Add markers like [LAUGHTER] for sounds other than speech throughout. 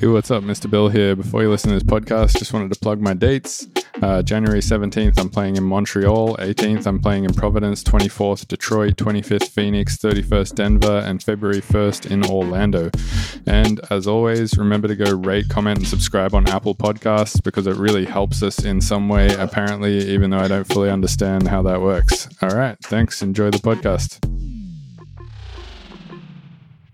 Hey, what's up? Mr. Bill here. Before you listen to this podcast, just wanted to plug my dates. Uh, January 17th, I'm playing in Montreal. 18th, I'm playing in Providence. 24th, Detroit. 25th, Phoenix. 31st, Denver. And February 1st in Orlando. And as always, remember to go rate, comment, and subscribe on Apple Podcasts because it really helps us in some way, apparently, even though I don't fully understand how that works. All right. Thanks. Enjoy the podcast.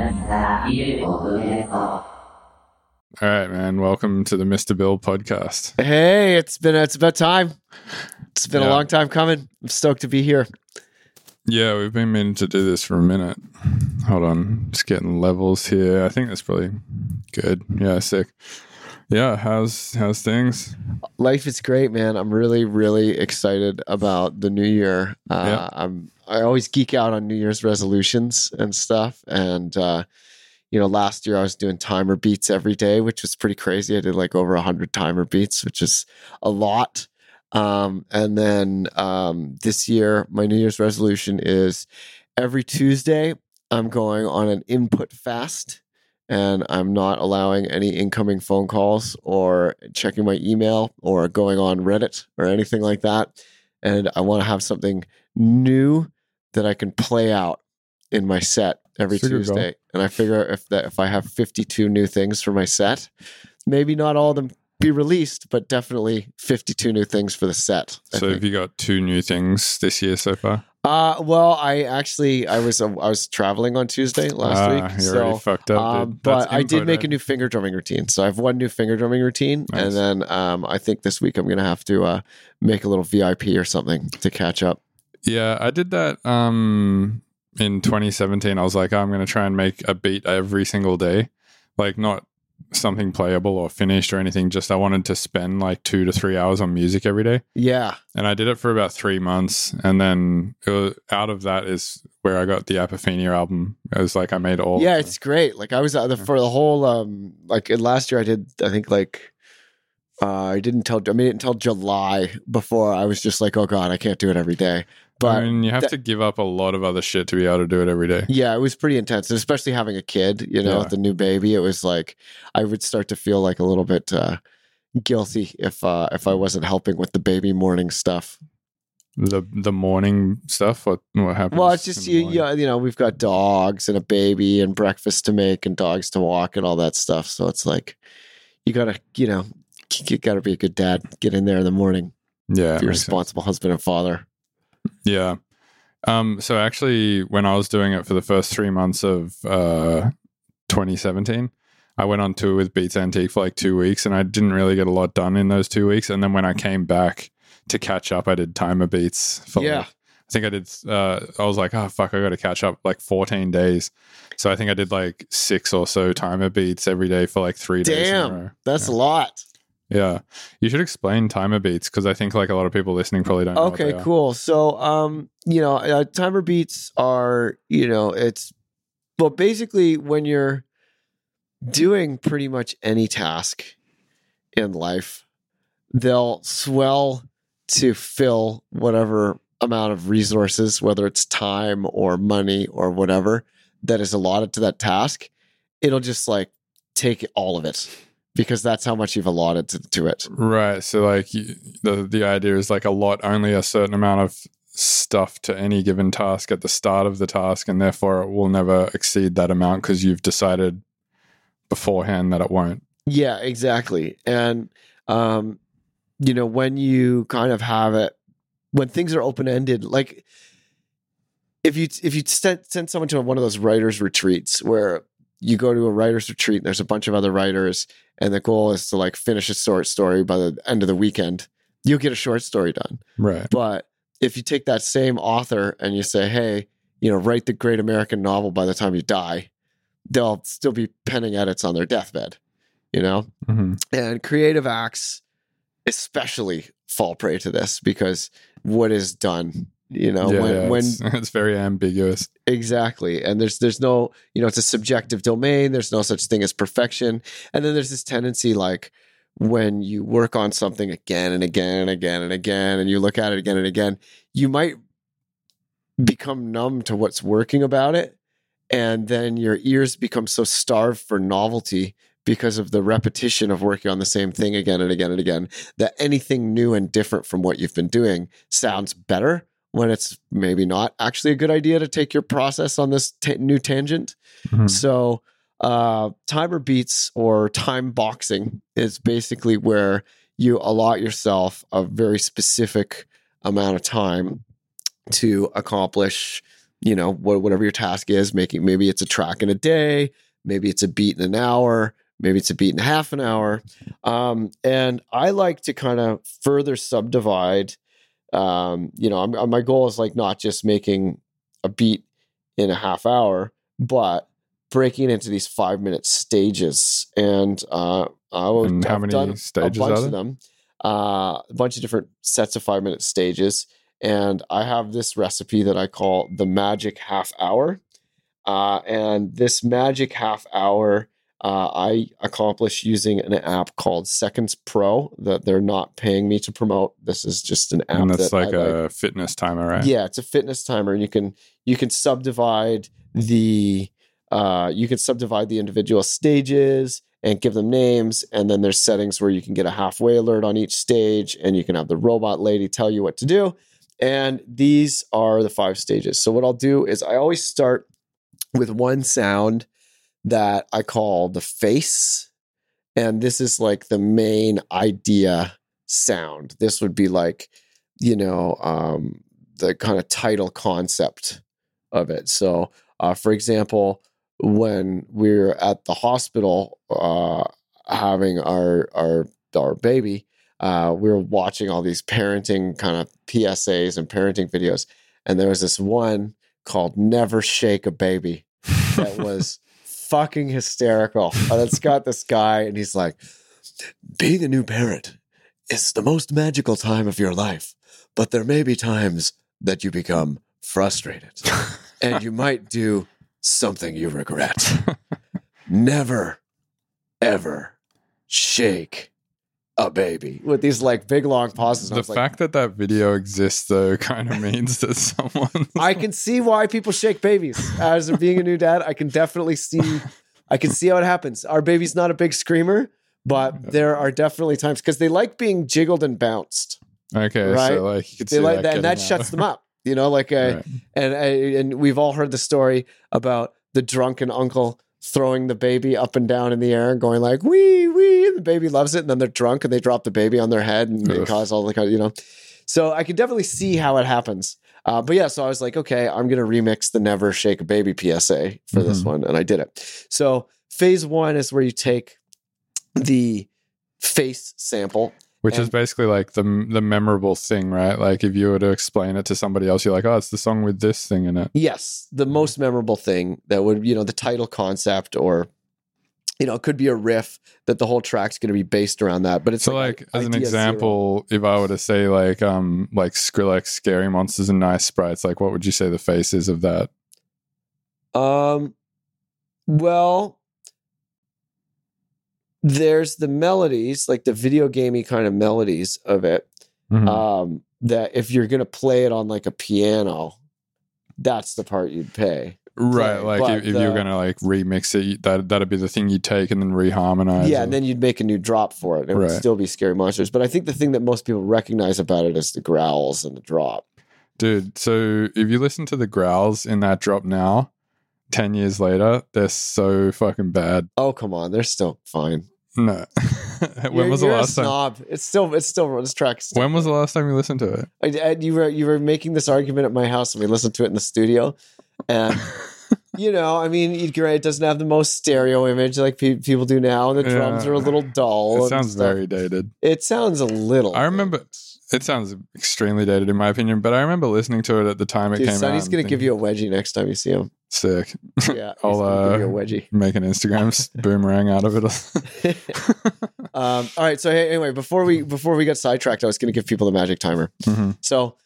All right, man. Welcome to the Mr. Bill podcast. Hey, it's been it's about time. It's been Yeah. a long time coming. I'm stoked to be here. Yeah, we've been meaning to do this for a minute. Hold on, just getting levels here. I think that's probably good. Yeah, sick. Yeah, how's how's things? Life is great, man. I'm really, really excited about the new year. Uh, Yeah. I'm I always geek out on New Year's resolutions and stuff. And uh, you know, last year I was doing timer beats every day, which was pretty crazy. I did like over hundred timer beats, which is a lot. Um, and then um, this year, my New Year's resolution is every Tuesday I'm going on an input fast and I'm not allowing any incoming phone calls or checking my email or going on Reddit or anything like that. And I want to have something new that I can play out in my set every That's a good. Tuesday. And I figure if that if I have 52 new things for my set, maybe not all of them be released, but definitely 52 new things for the set. I So think. have you got two new things this year so far? Uh, well, I actually I was uh, I was traveling on Tuesday last Ah, week, You're so already fucked up. um, but I did make a new finger drumming routine. So I have one new finger drumming routine, Nice. and then um, I think this week I'm gonna have to uh, make a little VIP or something to catch up. Yeah, I did that um in 2017. I was like, I'm going to try and make a beat every single day. Like not something playable or finished or anything, just I wanted to spend like 2 to 3 hours on music every day. Yeah, And I did it for about 3 months and then it was, out of that is where I got the Apophenia album. It was like I made all yeah, it's great. Like I was uh, the, for the whole um like last year I did I think like. Uh, I didn't tell. I mean, until July before I was just like, "Oh God, I can't do it every day." But I mean, you have that- to give up a lot of other shit to be able to do it every day. Yeah, it was pretty intense, and especially having a kid, you know, Yeah. with the new baby. It was like I would start to feel like a little bit uh, guilty if uh, if I wasn't helping with the baby morning stuff. The the morning stuff. What what happens? Well, it's just you, you, you know, we've got dogs and a baby and breakfast to make and dogs to walk and all that stuff. So it's like you gotta, you know, you gotta be a good dad. Get in there in the morning. Yeah, Be a makes sense. responsible husband and father. Yeah. Um, so actually, when I was doing it for the first three months of uh, 2017, I went on tour with Beats Antique for like two weeks, and I didn't really get a lot done in those two weeks. And then when I came back to catch up, I did timer beats. For Yeah. like- I think I did. Uh, I was like, oh fuck, I got to catch up like 14 days. So I think I did like six or so timer beats every day for like three days. Damn, that's Yeah. a lot. Yeah, you should explain timer beats because I think like a lot of people listening probably don't. know Okay, cool. So, um, you know, uh, timer beats are, you know, it's well, basically when you're doing pretty much any task in life, they'll swell to fill whatever amount of resources, whether it's time or money or whatever that is allotted to that task. It'll just like take all of it because that's how much you've allotted to, to it. Right. So like you, the the idea is like a lot only a certain amount of stuff to any given task at the start of the task and therefore it will never exceed that amount because you've decided beforehand that it won't. Yeah, exactly. And um, you know, when you kind of have it when things are open ended, like if you if you send send someone to one of those writers retreats where you go to a writers retreat and there's a bunch of other writers and the goal is to like finish a short story by the end of the weekend, you'll get a short story done. Right. But if you take that same author and you say, hey, you know, write the great American novel by the time you die, they'll still be penning edits on their deathbed. you know? hmm And creative acts especially fall prey to this because what is done, you know, yeah, when, yeah, when it's, [LAUGHS] it's very ambiguous. Exactly. And there's there's no, you know, it's a subjective domain. There's no such thing as perfection. And then there's this tendency like when you work on something again and again and again and again and you look at it again and again, you might become numb to what's working about it and then your ears become so starved for novelty because of the repetition of working on the same thing again and again and again that anything new and different from what you've been doing sounds better when it's maybe not actually a good idea to take your process on this ta- new tangent. Mhm. So, uh, timer beats or time boxing is basically where you allot yourself a very specific amount of time to accomplish, you know, what, whatever your task is. Making maybe it's a track in a day, maybe it's a beat in an hour, maybe it's a beat in half an hour. Um, and I like to kind of further subdivide um, you know, I'm, my goal is like not just making a beat in a half hour, but breaking into these five minute stages. And uh, I will And how many done stages a bunch are of them, uh, a bunch of different sets of five minute stages. And I have this recipe that I call the magic half hour. Uh, and this magic half hour uh, I accomplish using an app called Seconds Pro that they're not paying me to promote. This is just an app and that's that like I a fitness timer, right? Yeah, it's a fitness timer, and you can you can subdivide the uh, you can subdivide the individual stages and give them names, and then there's settings where you can get a halfway alert on each stage, and you can have the robot lady tell you what to do. And these are the five stages. So what I'll do is I always start with one sound that I call the face. And this is like the main idea sound. This would be like, you know, um, the kind of title concept of it. So, uh, for example, when we're at the hospital uh, having our our our baby, uh, we were watching all these parenting kind of PSAs and parenting videos, and there was this one called "Never Shake a Baby" [LAUGHS] that was fucking hysterical. And it's got this guy, and he's like, being a new parent is the most magical time of your life, but there may be times that you become frustrated [LAUGHS] and you might do something you regret. [LAUGHS] Never, ever shake a baby with these like big long pauses. The was like, fact that that video exists though [LAUGHS] kind of means that someone [LAUGHS] I can see why people shake babies. As being a new dad, I can definitely see. I can see how it happens. Our baby's not a big screamer, but there are definitely times because they like being jiggled and bounced. okay Right? so like They see like that that, and that shuts them up. You know, like [LAUGHS] uh, Right. and uh, and we've all heard the story about the drunken uncle throwing the baby up and down in the air and going like wee wee and the baby loves it and then they're drunk and they drop the baby on their head and it cause all the you know? So i can definitely see how it happens. Uh, but yeah so i was like okay i'm gonna remix the never shake a baby psa for this Mhm. one and i did it. So phase one is where you take the face sample which is basically like the the memorable thing right? Like if you were to explain it to somebody else you're like oh it's the song with this thing in it. Yes, the most memorable thing that would, you know, the title concept or you know, it could be a riff that the whole track's going to be based around that, but it's so like, like as an idea zero. example if i were to say like um like skrillex scary monsters and nice sprites like what would you say the face is of that? Um well, there's the melodies, like the video gamey kind of melodies of it. Mhm. Um that if you're going to play it on like a piano, that's the part you'd pay. right play, like but if, if you're gonna like remix it that that'd be the thing you'd take and then reharmonize yeah, it. and then you'd make a new drop for it. It would still be scary monsters. But I think the thing that most people recognize about it is the growls and the drop. Dude, so if you listen to the growls in that drop now, 10 years later, they're so fucking bad. Oh come on, they're still fine. No. [LAUGHS] when You're- was the last time? snob. It's still it's still this track. Still When was the last time you listened to it? I, I- you were you were making this argument at my house and we listened to it in the studio, and [LAUGHS] you know, I mean, it doesn't have the most stereo image like pe- people do now. The drums Yeah. are a little dull. It sounds stuff. very dated. It sounds a little. I remember It sounds extremely dated in my opinion, but I remember listening to it at the time it Dude, came Sonny's out. gonna give you a wedgie next time you see him. sick. Yeah, [LAUGHS] I'll gonna give you a uh, wedgie. make an Instagram [LAUGHS] boomerang out of it. [LAUGHS] um, all right. So hey, anyway, before we before we get sidetracked, I was going to give people the magic timer. Mhm. So,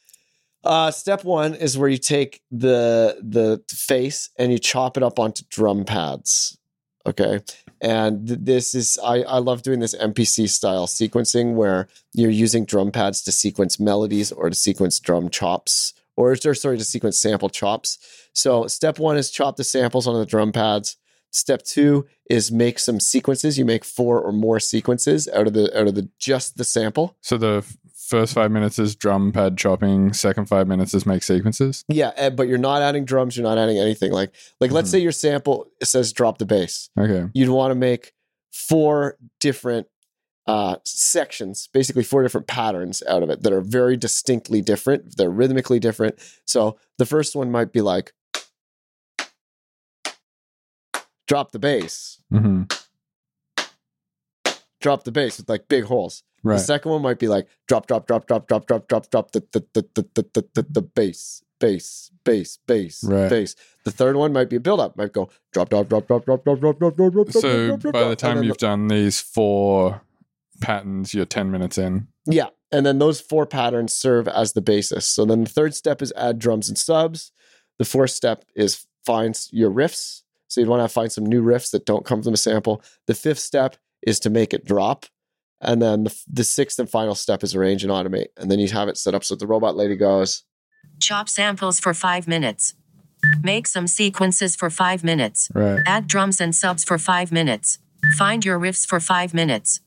uh, step one is where you take the the face and you chop it up onto drum pads. Okay, and th- this is I I love doing this MPC style sequencing where you're using drum pads to sequence melodies or to sequence drum chops or, or sorry to sequence sample chops. So step one is chop the samples onto the drum pads. Step two is make some sequences. You make four or more sequences out of the out of the just the sample. so the first five minutes is drum pad chopping. Second five minutes is make sequences. Yeah, eh, but you're not adding drums. You're not adding anything. Like like let's Mhm. say your sample says drop the bass. Okay. You'd want to make four different uh, sections, basically four different patterns out of it that are very distinctly different. They're rhythmically different. So the first one might be like drop the bass, hmm drop the bass with like big holes. The second one might be like drop, drop, drop, drop, drop, drop, drop, drop the the the the the the, the, the bass, bass, bass, bass, Right. bass. The third one might be a build up. Might go drop, drop, drop, drop, drop, drop, drop, drop, drop, drop. So drop, drop, by the time you've done these four patterns, you're ten minutes in. Yeah. And then those four patterns serve as the basis. So then the third step is add drums and subs. The fourth step is find your riffs. So you'd want to find some new riffs that don't come from a sample. The fifth step is to make it drop. And then the, the sixth and final step is arrange and automate. And then you have it set up so the robot lady goes, Chop samples for 5 minutes. Make some sequences for 5 minutes. Right. Add drums and subs for 5 minutes. Find your riffs for 5 minutes.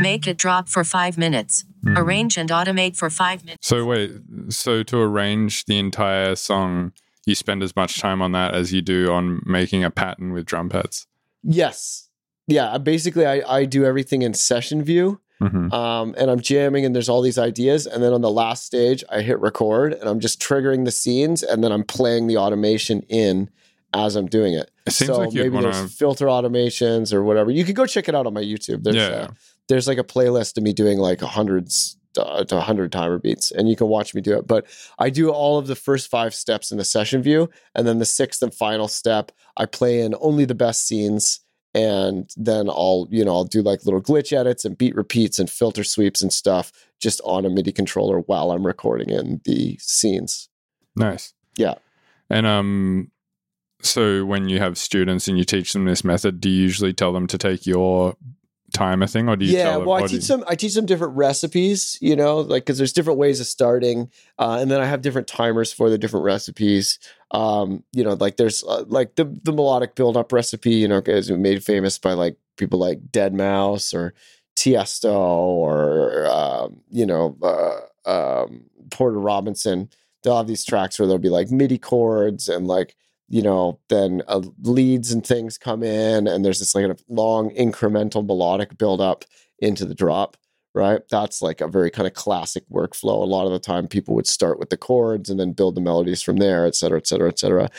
Make it drop for 5 minutes. Hmm. Arrange and automate for 5 minutes. So wait, so to arrange the entire song, you spend as much time on that as you do on making a pattern with drum pads. Yes. Yeah. Basically, I, I do everything in session view. Hmm um, and I'm jamming, and there's all these ideas. And then on the last stage, I hit record, and I'm just triggering the scenes, and then I'm playing the automation in as I'm doing it. It so like maybe want there's filter automations or whatever. You could go check it out on my YouTube. There's Yeah. uh, there's like a playlist of me doing like hundreds uh, to 100 timer beats and you can watch me do it but i do all of the first five steps in the session view and then the sixth and final step i play in only the best scenes and then i'll you know i'll do like little glitch edits and beat repeats and filter sweeps and stuff just on a midi controller while i'm recording in the scenes Nice. Yeah. And um, so when you have students and you teach them this method, do you usually tell them to take your timer thing, or do you yeah well i teach them i teach them different recipes you know like because there's different ways of starting uh, and then i have different timers for the different recipes. Um you know like there's uh, like the the melodic build up recipe you know is made famous by like people like deadmau5 or tiesto or um, you know uh, um, porter robinson. They'll have these tracks where there'll be like midi chords and like you know, then uh, leads and things come in, and there's this like a long incremental melodic build up into the drop, right? That's like a very kind of classic workflow. A lot of the time, people would start with the chords and then build the melodies from there, et cetera, et cetera, et cetera.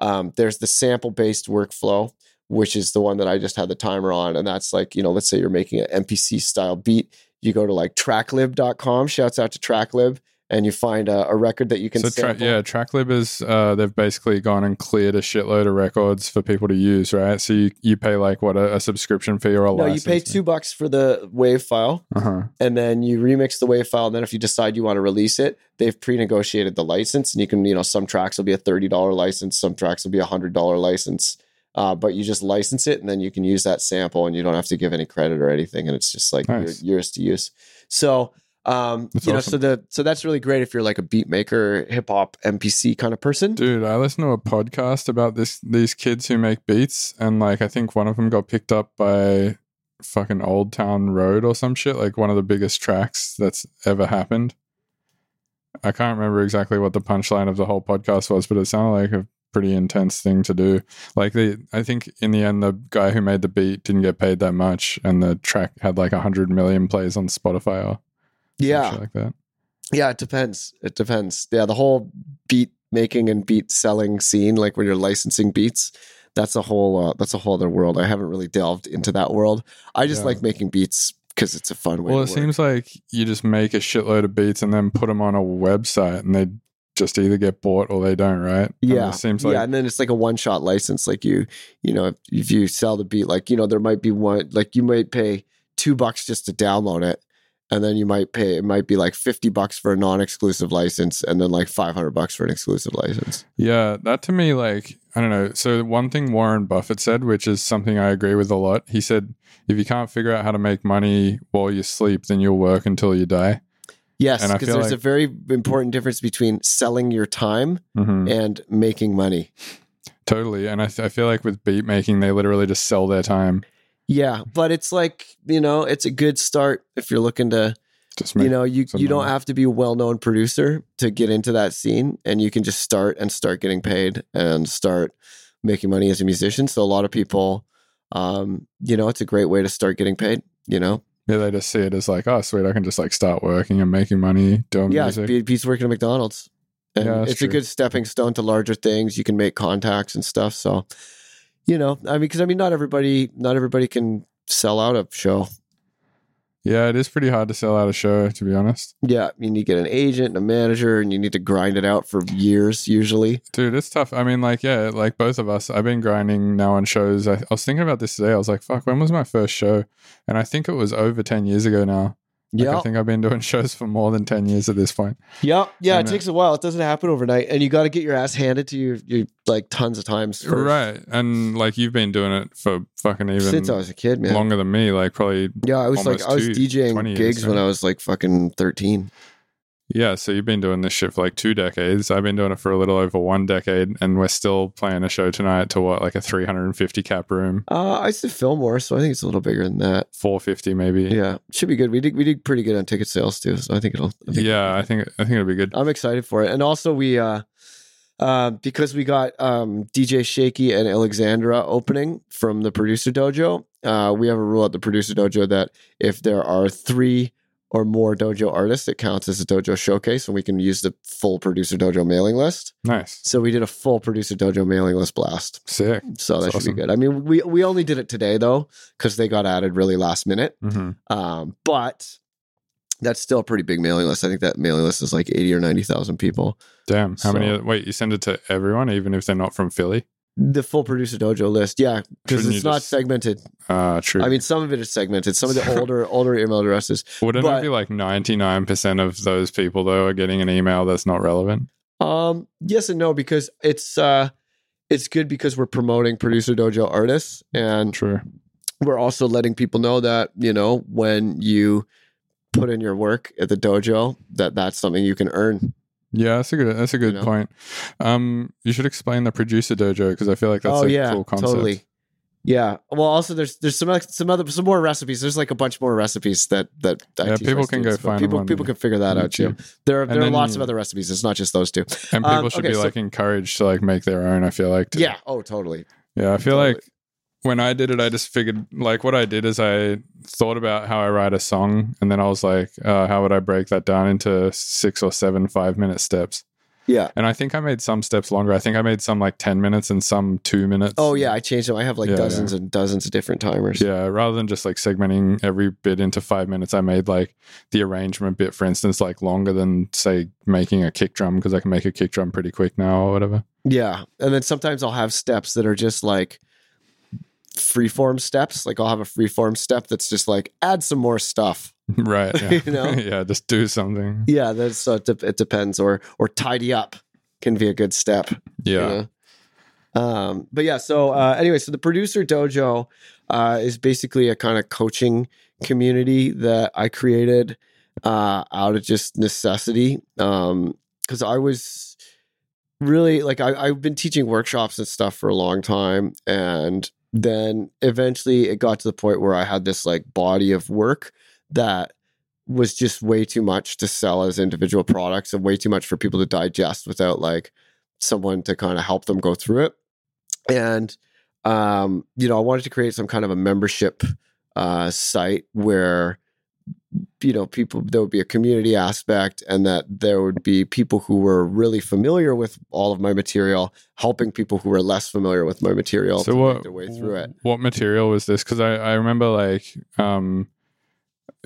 Um, there's the sample based workflow, which is the one that I just had the timer on. And that's like, you know, let's say you're making an MPC style beat. You go to like tracklib.com, shouts out to tracklib, and you find a, a record that you can so tra- yeah, Tracklib is uh, they've basically gone and cleared a shitload of records for people to use, right? So you, you pay like what a, a subscription fee or a No, you license pay fee? two bucks for the wave file, Uh-huh. and then you remix the wave file. And then if you decide you want to release it, they've pre-negotiated the license, and you can, you know, some tracks will be a thirty dollar license, some tracks will be a hundred dollar license. Uh, but you just license it, and then you can use that sample, and you don't have to give any credit or anything, and it's just like Nice. your- yours to use. So, um, That's you know, awesome. so the so that's really great if you're like a beat maker, hip hop, MPC kind of person. Dude, I listened to a podcast about this these kids who make beats, and like I think one of them got picked up by fucking Old Town Road or some shit, like one of the biggest tracks that's ever happened. I can't remember exactly what the punchline of the whole podcast was, but it sounded like a pretty intense thing to do. Like the, I think in the end, the guy who made the beat didn't get paid that much, and the track had like a hundred million plays on Spotify or Yeah, like that. Yeah, it depends. It depends. Yeah, the whole beat making and beat selling scene, like when you're licensing beats, that's a whole uh, that's a whole other world. I haven't really delved into that world. I just Yeah. like making beats because it's a fun way. Well, it work. seems like you just make a shitload of beats and then put them on a website, and they just either get bought or they don't, right? And Yeah, it seems like yeah, and then it's like a one shot license. Like you, you know, if, if you sell the beat, like you know, there might be one, like you might pay two bucks just to download it, and then you might pay it might be like fifty bucks for a non exclusive license, and then like five hundred bucks for an exclusive license. Yeah, that to me, like, I don't know. So, one thing Warren Buffett said, which is something I agree with a lot, he said, if you can't figure out how to make money while you sleep, then you'll work until you die. Yes, because there's a very important difference between selling your time hmm and making money. Totally. And I, I feel like with beat making, they literally just sell their time. Yeah, but it's like you know, it's a good start if you're looking to Just you know you you don't money. have to be a well-known producer to get into that scene and you can just start and start getting paid and start making money as a musician so a lot of people um you know it's a great way to start getting paid you know yeah, they just see it as like, oh, sweet, I can just like start working and making money doing yeah music. be a piece working at mcdonald's and Yeah, it's a good stepping stone to larger things you can make contacts and stuff so you know i mean because i mean not everybody not everybody can sell out a show yeah, it is pretty hard to sell out a show, to be honest. yeah you need to get an agent and a manager and you need to grind it out for years usually Dude, it's tough. I mean, like, yeah, like both of us, I've been grinding now on shows. I, I was thinking about this today. I was like, fuck, when was my first show? And I think it was over 10 years ago now. Like, yeah I think I've been doing [LAUGHS] shows for more than 10 years at this point. Yeah, yeah, And, it uh, takes a while. It doesn't happen overnight, and you got to get your ass handed to you, you like tons of times. first. Right. And like, you've been doing it for fucking even since I was a kid, man. longer than me. Like, probably, yeah, I was like, I was DJing 20 years, gigs when? I was like fucking thirteen. Yeah. So you've been doing this shit for like two decades. I've been doing it for a little over one decade. And we're still playing a show tonight to what, like a 350 cap room, Uh, I used to film more, so I think it's a little bigger than that. 450 maybe. Yeah, should be good. We did we did pretty good on ticket sales too, so I think it'll. I think Yeah, I think I think it'll be good. I'm excited for it, and also we uh, uh, because we got um, DJ Shaky and Alexandra opening from the producer dojo. Uh, we have a rule at the producer dojo that if there are three or more dojo artists, it counts as a dojo showcase, and we can use the full producer dojo mailing list. Nice, So we did a full producer dojo mailing list blast. sick. So that That's should awesome. be good. I mean, we we only did it today though because they got added really last minute. hmm Um, but that's still a pretty big mailing list. I think that mailing list is like eighty or ninety thousand people. Damn. How many? Wait, you send it to everyone, even if they're not from Philly? The full producer dojo list, yeah, because it's not just- segmented. Uh, true. I mean, some of it is segmented. Some of the [LAUGHS] older older email addresses. wouldn't but- it be like ninety nine percent of those people though are getting an email that's not relevant? Um, yes and no, because it's uh, it's good because we're promoting producer dojo artists, and True. we're also letting people know that you know when you put in your work at the dojo, that that's something you can earn. Yeah, that's a good. That's a good You know? point. Um, you should explain the producer dojo because I feel like that's oh a yeah, cool concept. totally. Yeah. Well, also there's there's some some other some more recipes. There's like a bunch more recipes that that Yeah, people can go students, but find people people can figure that out too. There are there are lots you- of other recipes. It's not just those two. And people Um, should okay, be so- like encouraged to like make their own. I feel like. to- Yeah. Oh, totally. Yeah, I feel Totally. like when I did it, I just figured like what I did is I thought about how I write a song, and then I was like, uh, how would I break that down into six or seven five minute steps? Yeah. And I think I made some steps longer. I think I made some like ten minutes and some two minutes. Oh yeah, I changed them. I have like Yeah, dozens and dozens of different timers. Yeah, rather than just like segmenting every bit into five minutes, I made like the arrangement bit, for instance, like longer than say making a kick drum because I can make a kick drum pretty quick now or whatever. Yeah. And then sometimes I'll have steps that are just like freeform steps. Like I'll have a freeform step that's just like add some more stuff. [LAUGHS] right. [LAUGHS] Yeah. You know? [LAUGHS] yeah, just do something. Yeah, that's so it, de- it depends. Or or tidy up can be a good step. you Yeah. know? Um, but yeah, so uh, anyway, so the producer dojo uh, is basically a kind of coaching community that I created uh, out of just necessity. Because I was really like I, I've been teaching workshops and stuff for a long time, and then eventually it got to the point where I had this like body of work that was just way too much to sell as individual products and way too much for people to digest without like someone to kind of help them go through it. And um, you know, I wanted to create some kind of a membership uh, site where you know people there would be a community aspect and that there would be people who were really familiar with all of my material helping people who were less familiar with my material So to what make their way through it What material was this? Because I, I remember like um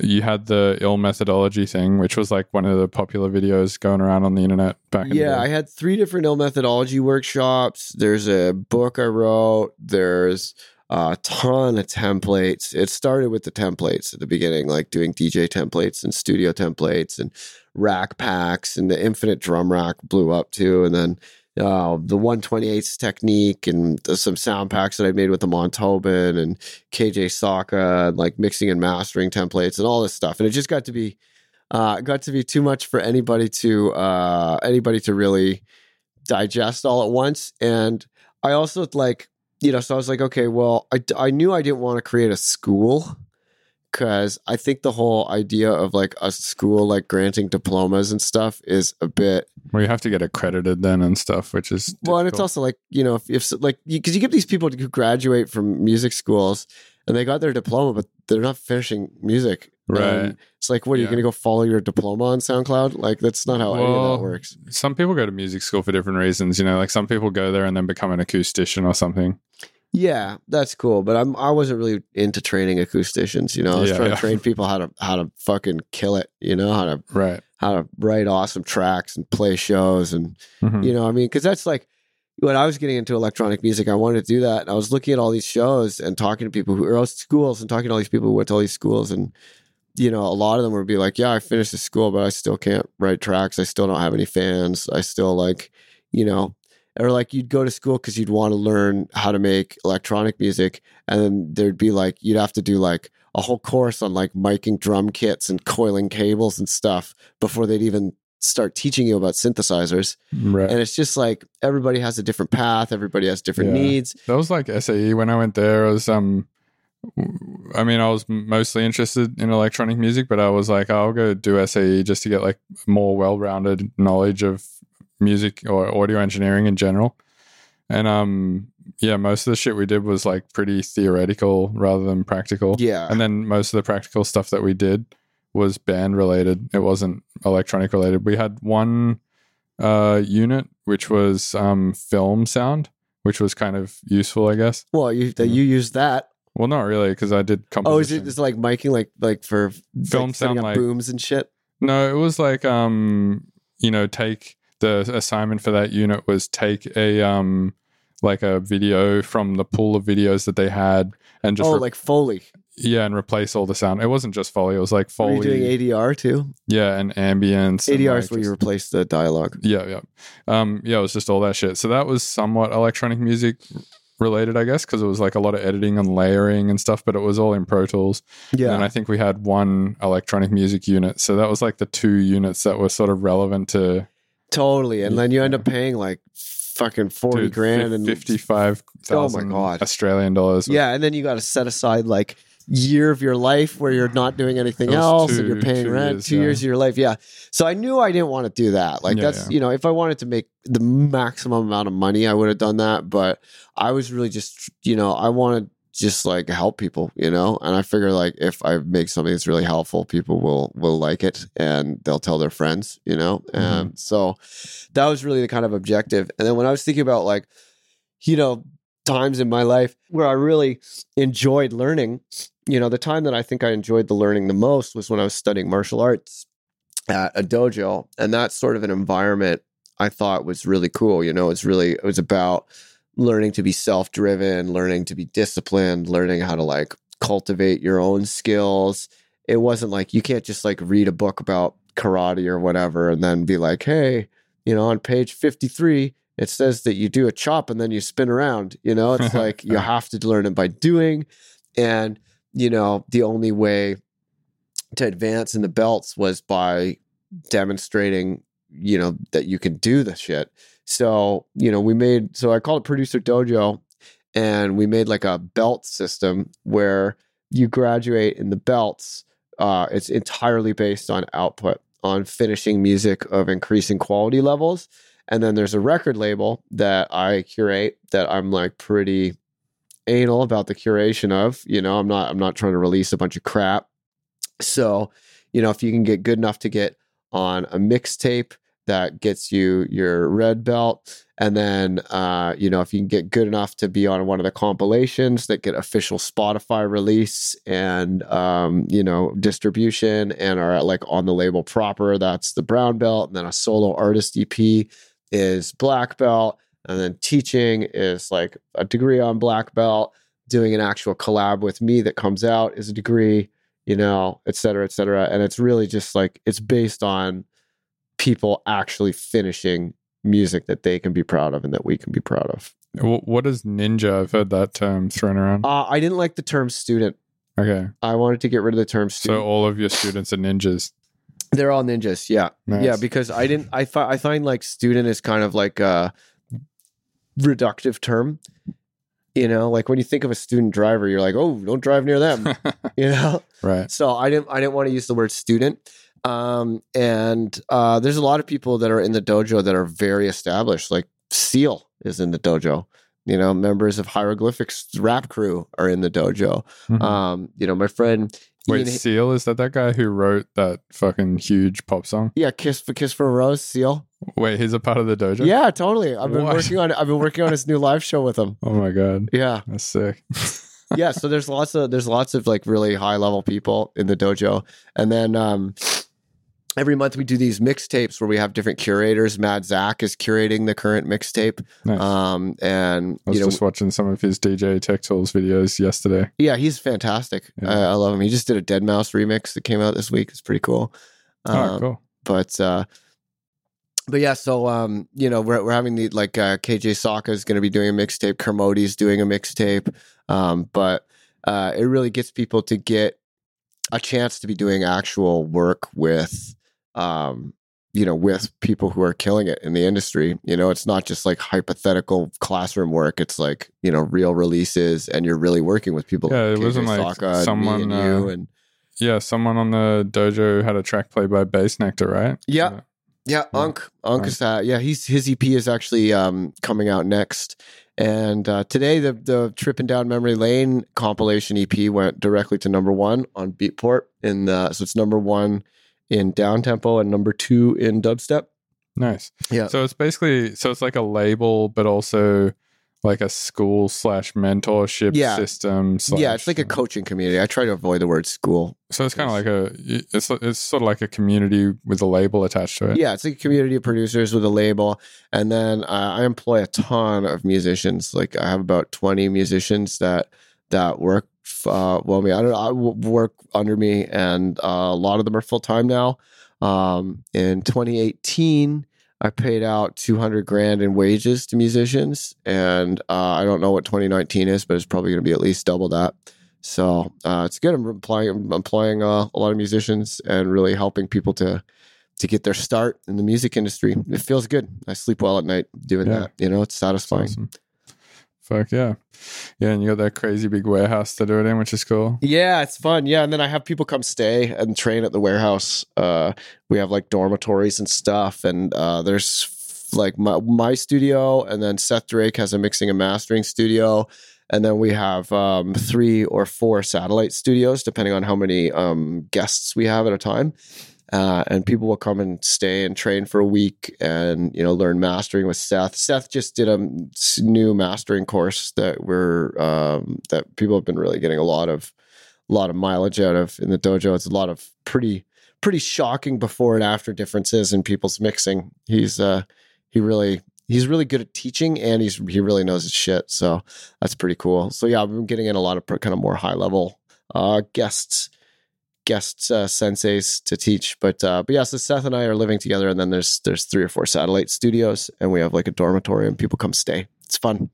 you had the ill methodology thing, which was like one of the popular videos going around on the internet back Yeah. I had three different ill methodology workshops. There's a book I wrote. There's a ton of templates. It started with the templates at the beginning, like doing DJ templates and studio templates and rack packs, and the infinite drum rack blew up too. And then uh, the 128s technique and some sound packs that I made with the Montauban and KJ Sawka, and like mixing and mastering templates and all this stuff. And it just got to be uh, got to be too much for anybody to uh, anybody to really digest all at once. And I also like, you know, so I was like, okay, well, I, I knew I didn't want to create a school because I think the whole idea of like a school like granting diplomas and stuff is a bit Well, you have to get accredited then and stuff, which is well, and it's also like you know, if, if like because you, get these people who graduate from music schools and they got their diploma, but they're not finishing music. Right. And it's like, what are you going to go follow your diploma on SoundCloud? Like that's not how any of that works. some people go to music school for different reasons. You know, like some people go there and then become an acoustician or something. Yeah, that's cool, but I'm I wasn't really into training acousticians. You know, I was Yeah, trying yeah. to train people how to how to fucking kill it. You know, how to Right. how to write awesome tracks and play shows and Mhm. You know, I mean, because that's like when I was getting into electronic music, I wanted to do that. And I was looking at all these shows and talking to people who are schools and talking to all these people who went to all these schools. And, you know, a lot of them would be like, yeah, I finished the school, but I still can't write tracks. I still don't have any fans. I still like, you know, or like you'd go to school because you'd want to learn how to make electronic music. And then there'd be like, you'd have to do like a whole course on like miking drum kits and coiling cables and stuff before they'd even start teaching you about synthesizers. Right. And it's just like everybody has a different path, everybody has different Yeah. needs. That was like SAE when I went there. Was um, I mean, I was mostly interested in electronic music, but I was like, I'll go do SAE just to get like more well-rounded knowledge of music or audio engineering in general. And um, yeah, most of the shit we did was like pretty theoretical rather than practical. Yeah. And then most of the practical stuff that we did was band related. It wasn't electronic related. We had one uh, unit which was um, film sound, which was kind of useful, I guess. well, you that you use that. Well, not really, because I did composition. Oh, is it just like miking like like for Film like, sound like- booms and shit? No, it was like um, you know, take the assignment for that unit was take a um, like a video from the pool of videos that they had and just oh, re- like Foley. yeah, and replace all the sound. It wasn't just Foley; it was like Were Foley, you doing ADR too? yeah, and ambience. and, ADR like, is where you replace the dialogue. Yeah, yeah. Um, yeah, it was just all that shit. So that was somewhat electronic music related, I guess, because it was like a lot of editing and layering and stuff, but it was all in Pro Tools. Yeah. And I think we had one electronic music unit. So that was like the two units that were sort of relevant to totally. And then you end up paying like fucking 40 dude, grand and 55,000 Oh my God. Australian dollars. Yeah, and then you got to set aside like year of your life where you're not doing anything else two- and you're paying two rent. years, two yeah. years of your life, yeah. So I knew I didn't want to do that. Like Yeah, that's yeah. you know, if I wanted to make the maximum amount of money, I would have done that. But I was really just you know, I wanted just like help people, you know, and I figure like if I make something that's really helpful, people will will like it and they'll tell their friends, you know. Mm-hmm. And so that was really the kind of objective. And then when I was thinking about like, you know, times in my life where I really enjoyed learning, you know, the time that I think I enjoyed the learning the most was when I was studying martial arts at a dojo. And that's sort of an environment I thought was really cool. You know, it's really, it was about learning to be self driven, learning to be disciplined, learning how to like cultivate your own skills. It wasn't like you can't just like read a book about karate or whatever and then be like, hey, you know, on page 53, it says that you do a chop and then you spin around. You know, it's [LAUGHS] like you have to learn it by doing. And, you know, the only way to advance in the belts was by demonstrating, you know, that you can do the shit. So, you know, we made, so I called it Producer Dojo and we made like a belt system where you graduate in the belts. Uh, it's entirely based on output, on finishing music of increasing quality levels. And then there's a record label that I curate that I'm like pretty anal about the curation of. You know, I'm not I'm not trying to release a bunch of crap. So, you know, if you can get good enough to get on a mixtape that gets you your red belt. And then, uh, you know, if you can get good enough to be on one of the compilations that get official Spotify release and, um, you know, distribution and are like on the label proper, that's the brown belt. And then a solo artist EP is black belt. And then teaching is like a degree on black belt. Doing an actual collab with me that comes out is a degree, you know, et cetera, et cetera. And it's really just like, it's based on people actually finishing music that they can be proud of and that we can be proud of. What is ninja? I've heard that term thrown around. Uh, I didn't like the term student. Okay. I wanted to get rid of the term student. So all of your students are ninjas. They're all ninjas. Yeah. Nice. Yeah. Because I didn't, I, fi- I find like student is kind of like a reductive term. You know, like when you think of a student driver, you're like, oh, don't drive near them. [LAUGHS] you know? right. So I didn't I didn't want to use the word student. Um, and uh, there's a lot of people that are in the dojo that are very established. Like Seal is in the dojo. You know, members of Hieroglyphics rap crew are in the dojo. Mhm. Um, you know, my friend Wait, Ian- Seal is that that guy who wrote that fucking huge pop song? yeah, Kiss for Kiss for a Rose, Seal. Wait, he's a part of the dojo. Yeah, totally. I've been What? working on I've been working on his new live show with him. Oh my god, Yeah. that's sick. [LAUGHS] yeah so there's lots of there's lots of like really high level people in the dojo and then um every month we do these mixtapes where we have different curators mad zach is curating the current mixtape Nice. um and I was you know just watching some of his DJ Tech Tools videos yesterday. yeah he's fantastic Yeah. I, I love him he just did a deadmau5 remix that came out this week it's pretty cool oh, Um, cool. but uh but yeah, so um, you know, we're we're having the like uh, KJ Sawka is going to be doing a mixtape, Kermody's doing a mixtape, um, but uh, it really gets people to get a chance to be doing actual work with, um, you know, with people who are killing it in the industry. You know, it's not just like hypothetical classroom work; it's like you know, real releases, and you're really working with people. Yeah, it KJ wasn't like Sawka and someone, and you, uh, and Yeah, someone on the dojo had a track played by Bassnectar, right? Yeah. Yeah. Unk. Unk is that. Yeah, he's his EP is actually um, coming out next. And uh, today, the the Tripping Down Memory Lane compilation EP went directly to number one on Beatport. In the, so it's number one in down tempo and number two in dubstep. Nice. Yeah. So it's basically so it's like a label, but also like a school slash mentorship Yeah. system. Slash, yeah, it's like a coaching community. I try to avoid the word school. So it's kind of like a it's it's sort of like a community with a label attached to it. Yeah, it's like a community of producers with a label, and then uh, I employ a ton of musicians. Like I have about twenty musicians that that work uh, well me. I don't I work under me, and uh, a lot of them are full time now. Um, in 2018, I paid out 200 grand in wages to musicians, and uh, I don't know what 2019 is, but it's probably going to be at least double that. So uh, it's good. I'm employing, I'm employing uh, a lot of musicians and really helping people to to get their start in the music industry. It feels good. I sleep well at night doing Yeah. that. You know, it's satisfying. awesome. Fuck yeah, yeah, and you got that crazy big warehouse to do it in, which is cool. Yeah, it's fun. Yeah, and then I have people come stay and train at the warehouse. Uh, we have like dormitories and stuff, and uh, there's like my my studio, and then Seth Drake has a mixing and mastering studio, and then we have um, three or four satellite studios, depending on how many um, guests we have at a time. Uh, and people will come and stay and train for a week and you know learn mastering with Seth. Seth just did a new mastering course that we're um, that people have been really getting a lot of a lot of mileage out of in the dojo. It's a lot of pretty pretty shocking before and after differences in people's mixing. He's uh he really he's really good at teaching and he's he really knows his shit. So that's pretty cool. So yeah, I've been getting in a lot of kind of more high level uh guests guest uh, senseis to teach. But uh, but yeah, so Seth and I are living together, and then there's there's three or four satellite studios, and we have like a dormitory, and people come stay. It's fun.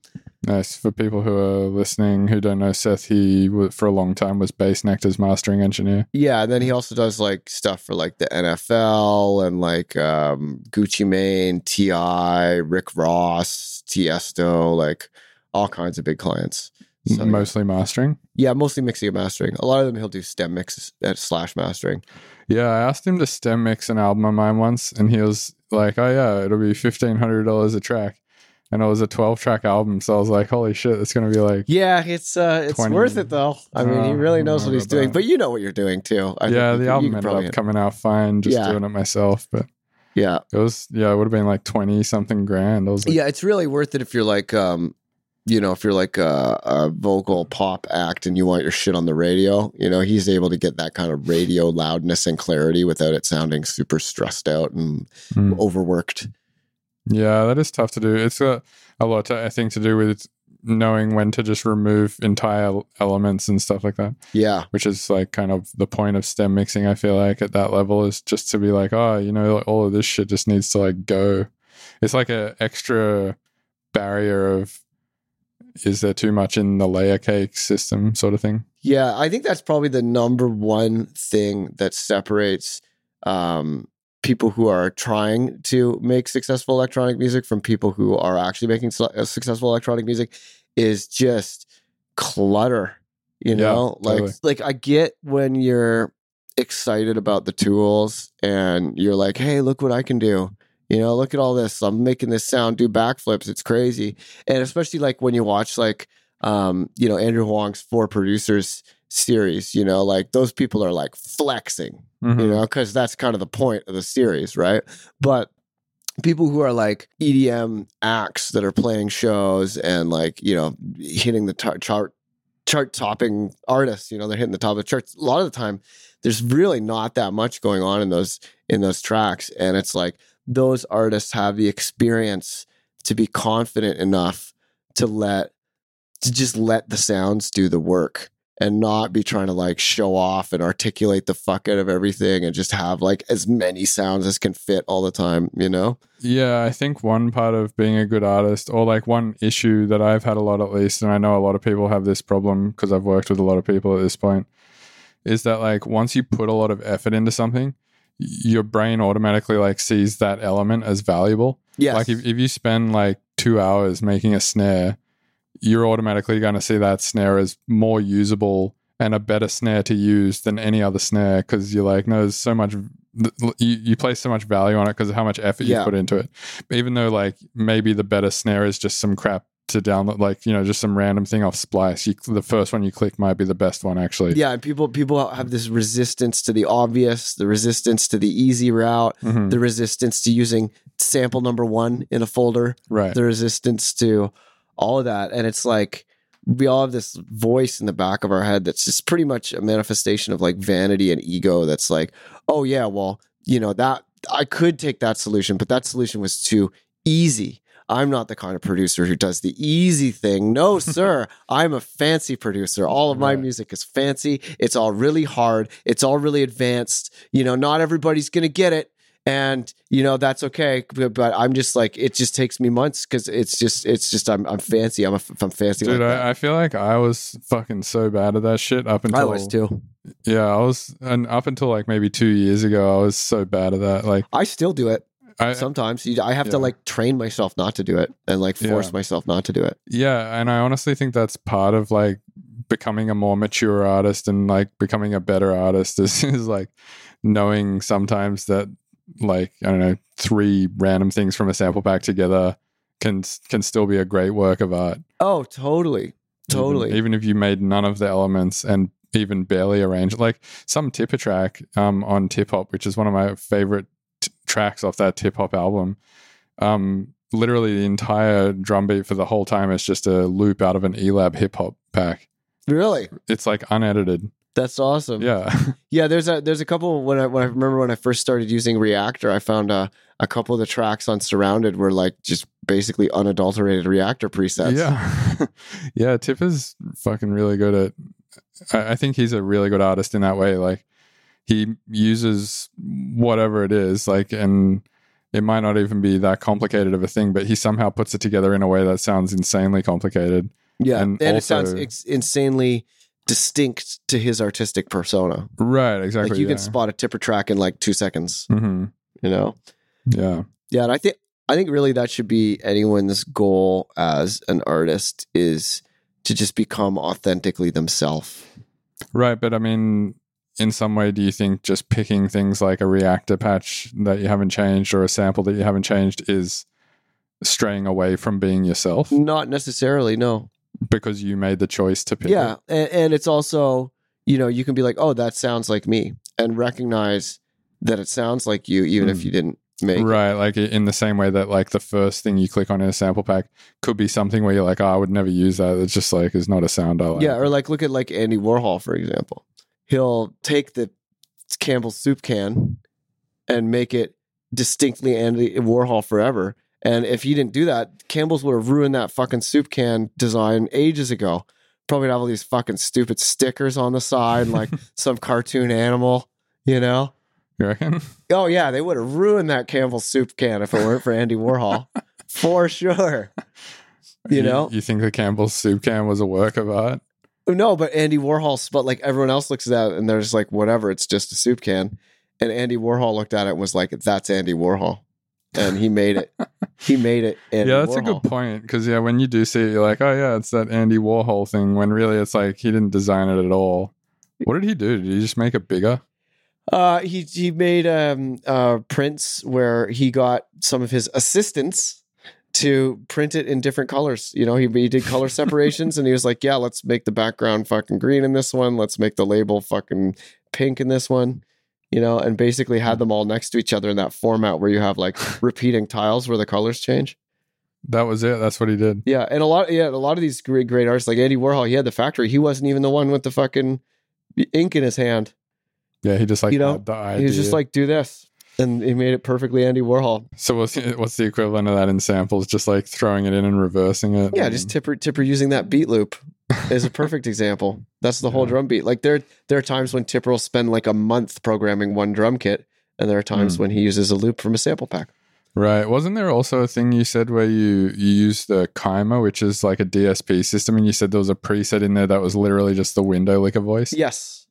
Nice for people who are listening who don't know Seth. He for a long time was Bassnectar's mastering engineer. Yeah, and then he also does like stuff for like the NFL and like um, Gucci Mane, T.I., Rick Ross, Tiesto, like all kinds of big clients. So, mostly mastering. yeah, mostly mixing and mastering. A lot of them he'll do stem mix uh, slash mastering. Yeah, I asked him to stem mix an album of mine once, and he was like, "Oh yeah, it'll be fifteen hundred dollars a track," and it was a twelve track album. So I was like, "Holy shit, it's gonna be like." Yeah, it's uh, it's 20 worth it though. I mean, he Oh, really knows what he's doing, that. but you know what you're doing too. I yeah, the album ended up coming out fine, just Yeah. doing it myself. But Yeah. It was yeah, it would have been like twenty something grand. Was like, Yeah, it's really worth it if you're like, um, you know, if you're like a, a vocal pop act and you want your shit on the radio. You know, he's able to get that kind of radio loudness and clarity without it sounding super stressed out and Mm. overworked. Yeah, that is tough to do. It's a, a lot, to, I think, to do with knowing when to just remove entire elements and stuff like that, Yeah, which is like kind of the point of stem mixing. I feel like at that level is just to be like, oh, you know, like, all of this shit just needs to like go. It's like an extra barrier of is there too much in the layer cake system sort of thing. yeah. I think that's probably the number one thing that separates um, people who are trying to make successful electronic music from people who are actually making su- uh, successful electronic music is just clutter. You Yeah, know, like totally. like I get when you're excited about the tools and you're like, "Hey, look what I can do." You know, look at all this. I'm making this sound do backflips. It's crazy. And especially like when you watch like um, you know, Andrew Huang's four producers series, you know, like those people are like flexing Mhm. you know, because that's kind of the point of the series, right? But people who are like EDM acts that are playing shows and like you know hitting the tar- chart chart topping artists, you know, they're hitting the top of the charts. A lot of the time, there's really not that much going on in those in those tracks, and it's like those artists have the experience to be confident enough to let to just let the sounds do the work and not be trying to like show off and articulate the fuck out of everything and just have like as many sounds as can fit all the time, you know? Yeah, I think one part of being a good artist, or like one issue that I've had a lot at least, and I know a lot of people have this problem because I've worked with a lot of people at this point, is that like once you put a lot of effort into something, your brain automatically like sees that element as valuable. Yes. Like if, if you spend like two hours making a snare, you're automatically going to see that snare as more usable and a better snare to use than any other snare because you're like, no, there's so much. You, you place so much value on it because of how much effort you put into it. Even though, like, maybe the better snare is just some crap to download, like, you know, just some random thing off Splice. You, the first one you click might be the best one, actually. yeah, and people people have this resistance to the obvious, the resistance to the easy route, Mhm. the resistance to using sample number one in a folder, Right. the resistance to all of that. And it's like we all have this voice in the back of our head that's just pretty much a manifestation of like vanity and ego that's like, oh yeah, well, you know, that I could take that solution, but that solution was too easy. I'm not the kind of producer who does the easy thing. No, [LAUGHS] sir. I'm a fancy producer. All of my music is fancy. It's all really hard. It's all really advanced. You know, not everybody's going to get it. And, you know, that's okay. But, but I'm just like, it just takes me months because it's just, it's just, I'm, I'm fancy. I'm, a, I'm fancy. Dude, like that. I, I feel like I was fucking so bad at that shit up until I was too. Yeah, I was, and up until like maybe two years ago, I was so bad at that. Like, I still do it I, sometimes. You- I have to like train myself not to do it and like force Yeah. myself not to do it. yeah, and I honestly think that's part of like becoming a more mature artist and like becoming a better artist [LAUGHS] is, is like knowing sometimes that like I don't know three random things from a sample pack together can can still be a great work of art. Oh, totally. Totally. Even, even if you made none of the elements and even barely arranged, like some Tipper track um, on Tip Hop, which is one of my favorite tracks off that Tip Hop album. Um, literally, the entire drum beat for the whole time is just a loop out of an Elab hip hop pack. really? It's like unedited. That's awesome. Yeah. [LAUGHS] Yeah, there's a there's a couple when I when I remember when I first started using Reaktor, I found a a couple of the tracks on Surrounded were like just basically unadulterated Reaktor presets. Yeah. [LAUGHS] yeah. Tip is fucking really good at, I, I think he's a really good artist in that way. Like, he uses whatever it is, like, and it might not even be that complicated of a thing, but he somehow puts it together in a way that sounds insanely complicated. yeah, And and, it sounds ex- insanely distinct to his artistic persona. Right. Exactly. like you yeah. can spot a tipper track in like two seconds. hmm You know. Yeah. Yeah, and I think I think really that should be anyone's goal as an artist is to just become authentically themselves. Right. But I mean, in some way, do you think just picking things like a Reaktor patch that you haven't changed or a sample that you haven't changed is straying away from being yourself Not necessarily, no. because you made the choice to pick Yeah, it? and, and it's also you know you can be like, oh, that sounds like me, and recognize that it sounds like you, even if Mm. you didn't make. it. Right, like in the same way that like the first thing you click on in a sample pack could be something where you're like, oh, I would never use that. It's just like it's not a sound I like. Yeah, or like look at like Andy Warhol for example. He'll take the Campbell's soup can and make it distinctly Andy Warhol forever. And if he didn't do that, Campbell's would have ruined that fucking soup can design ages ago. Probably have all these fucking stupid stickers on the side, like [LAUGHS] some cartoon animal, you know? you reckon? Oh yeah, they would have ruined that Campbell's soup can if it weren't for Andy Warhol, [LAUGHS] for sure. You know, you think the Campbell's soup can was a work of art? No, but Andy Warhol, but like everyone else looks at that and they're just like, whatever, it's just a soup can. And Andy Warhol looked at it and was like, that's Andy Warhol, and he made it. he made it. [LAUGHS] Andy yeah, that's a good point. Because yeah, when you do see it, you're like, oh yeah, it's that Andy Warhol thing. When really, it's like he didn't design it at all. What did he do? Did he just make it bigger? Uh, he he made um uh prints where he got some of his assistants to print it in different colors. You know, he he did color [LAUGHS] separations and he was like, "Yeah, let's make the background fucking green in this one. Let's make the label fucking pink in this one." You know, and basically had them all next to each other in that format where you have like [LAUGHS] repeating tiles where the colors change. That was it. That's what he did. Yeah, and a lot yeah, a lot of these great great artists like Andy Warhol, he had the factory. He wasn't even the one with the fucking ink in his hand. Yeah, he just like You know. He was just like, "Do this." And he made it perfectly Andy Warhol. So what's what's the equivalent of that in samples? Just like throwing it in and reversing it. Yeah, and- just Tipper Tipper using that beat loop is a perfect example. That's the whole drum beat. Like there there are times when Tipper will spend like a month programming one drum kit, and there are times Hmm. when he uses a loop from a sample pack. right. Wasn't there also a thing you said where you you use the Kyma, which is like a DSP system, and you said there was a preset in there that was literally just the window like a voice. Yes.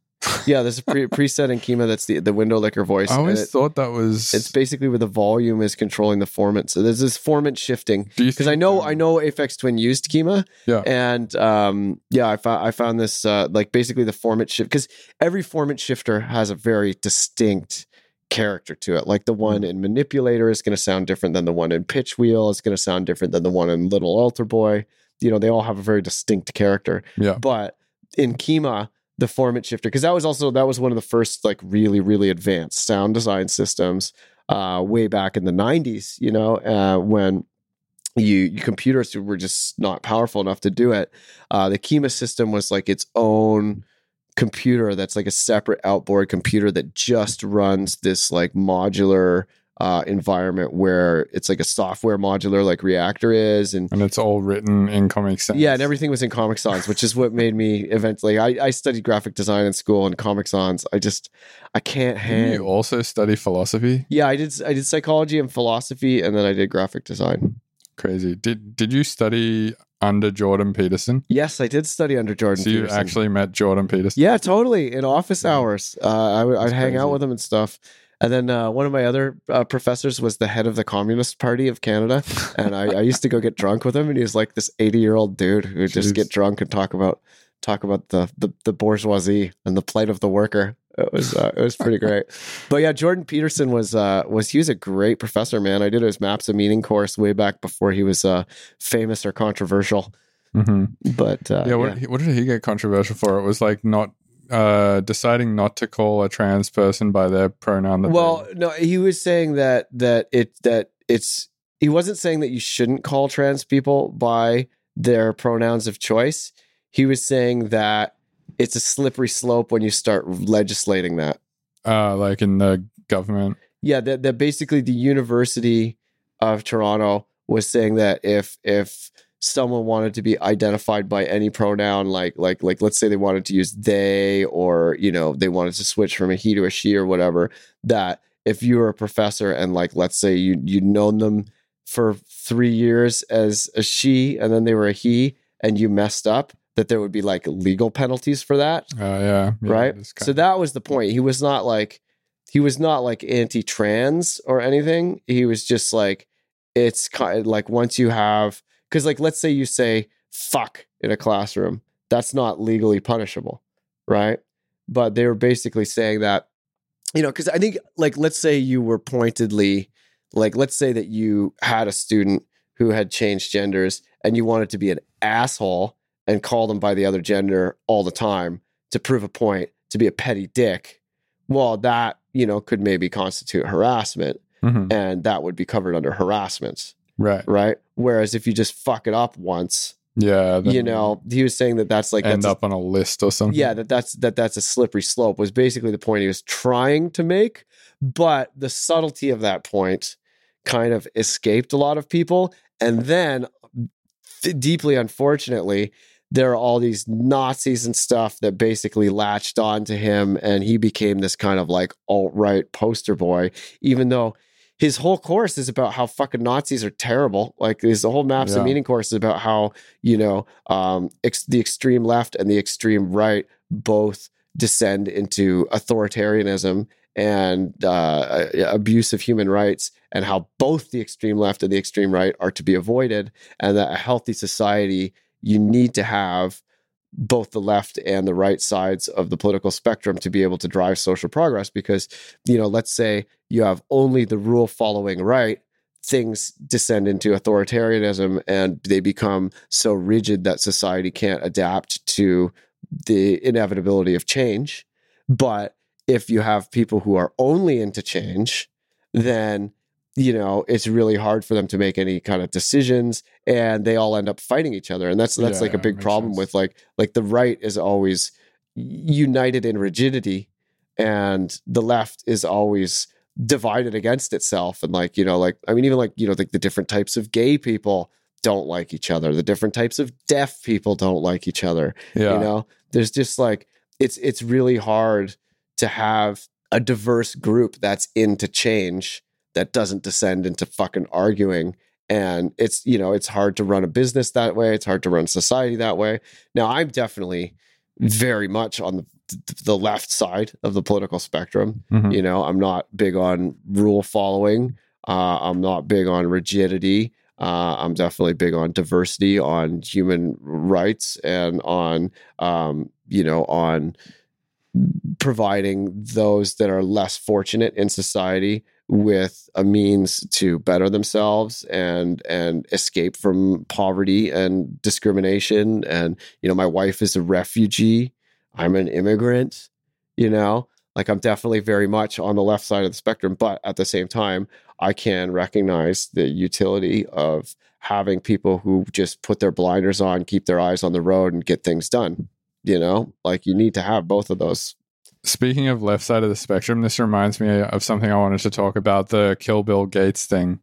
Yeah, there's a pre- preset in Kyma that's the, the window licker voice. I always it- thought that was. it's basically where the volume is controlling the formant. So there's this formant shifting. Because I know um, I know Aphex Twin used Kyma, Yeah. and um, yeah, I found I found this uh, like basically the formant shift because every formant shifter has a very distinct character to it. Like the one Mm. in Manipulator is going to sound different than the one in Pitch Wheel. It's going to sound different than the one in Little AlterBoy. You know, they all have a very distinct character. Yeah. But in Kyma, the format shifter, because that was also that was one of the first like really really advanced sound design systems uh, way back in the '90s. You know, uh, when you, you computers were just not powerful enough to do it. Uh, the Kyma system was like its own computer that's like a separate outboard computer that just runs this like modular uh, environment where it's like a software modular like Reaktor is and and it's all written in Comic Sans. yeah, and everything was in Comic Sans, which is what made me eventually. I, I studied graphic design in school and Comic Sans. I just I can't Didn't hang. you also study philosophy? Yeah, I did. I did psychology and philosophy, and then I did graphic design. Crazy. Did Did you study under Jordan Peterson? Yes, I did study under Jordan. so you Peterson. actually met Jordan Peterson? Yeah, totally. In office hours, uh, I would, I'd hang out with him and stuff. And then uh, one of my other uh, professors was the head of the Communist Party of Canada, [LAUGHS] and I, I used to go get drunk with him. And he was like this eighty-year-old dude who would just get drunk and talk about talk about the, the the bourgeoisie and the plight of the worker. It was uh, it was pretty great. [LAUGHS] But yeah, Jordan Peterson was uh, was he was a great professor, man. I did his Maps of Meaning course way back before he was uh, famous or controversial. hmm But uh, yeah. What, what did he get controversial for? It was like not uh, deciding not to call a trans person by their pronoun. That well no he was saying that that it that it's he wasn't saying that you shouldn't call trans people by their pronouns of choice he was saying that it's a slippery slope when you start legislating that uh, like in the government. yeah that, that basically the university of toronto was saying that if if someone wanted to be identified by any pronoun like like like let's say they wanted to use they or you know they wanted to switch from a he to a she or whatever that if you were a professor and like let's say you you'd known them for three years as a she and then they were a he and you messed up that there would be like legal penalties for that Uh, yeah, yeah, right? so that was the point. He was not like he was not like anti-trans or anything. He was just like it's kind of like once you have because like let's say you say fuck in a classroom. That's not legally punishable right? But they were basically saying that you know because i think like let's say you were pointedly like let's say that you had a student who had changed genders and you wanted to be an asshole and call them by the other gender all the time to prove a point to be a petty dick well that you know could maybe constitute harassment Mhm. and that would be covered under harassment, Right. right? Whereas if you just fuck it up once, Yeah. you know, he was saying that that's like end that's a- up on a list or something. yeah, that that's that that's a slippery slope was basically the point he was trying to make, but the subtlety of that point kind of escaped a lot of people, and then th- deeply unfortunately. There are all these Nazis and stuff that basically latched on to him, and he became this kind of like alt right poster boy, even though his whole course is about how fucking Nazis are terrible. Like his whole maps Yeah. and meaning course is about how you know um, ex- the extreme left and the extreme right both descend into authoritarianism and uh, abuse of human rights, and how both the extreme left and the extreme right are to be avoided, and that a healthy society you need to have both the left and the right sides of the political spectrum to be able to drive social progress because you know let's say you have only the rule following right things descend into authoritarianism and they become so rigid that society can't adapt to the inevitability of change. But if you have people who are only into change then you know it's really hard for them to make any kind of decisions and they all end up fighting each other and that's that's Yeah, like a big problem sense. with like like the right is always united in rigidity and the left is always divided against itself and like you know like i mean even like you know like the different types of gay people don't like each other the different types of deaf people don't like each other Yeah. you know there's just like it's it's really hard to have a diverse group that's into change that doesn't descend into fucking arguing. And it's you know it's hard to run a business that way. It's hard to run society that way. Now i'm definitely very much on the the left side of the political spectrum. Mhm. you know i'm not big on rule following. Uh, i'm not big on rigidity. Uh, i'm definitely big on diversity on human rights and on um, you know on providing those that are less fortunate in society with a means to better themselves and and escape from poverty and discrimination. And you know my wife is a refugee. I'm an immigrant you know? Like i'm definitely very much on the left side of the spectrum but at the same time i can recognize the utility of having people who just put their blinders on keep their eyes on the road and get things done you know? Like you need to have both of those Speaking of left side of the spectrum, this reminds me of something I wanted to talk about the Kill Bill Gates thing.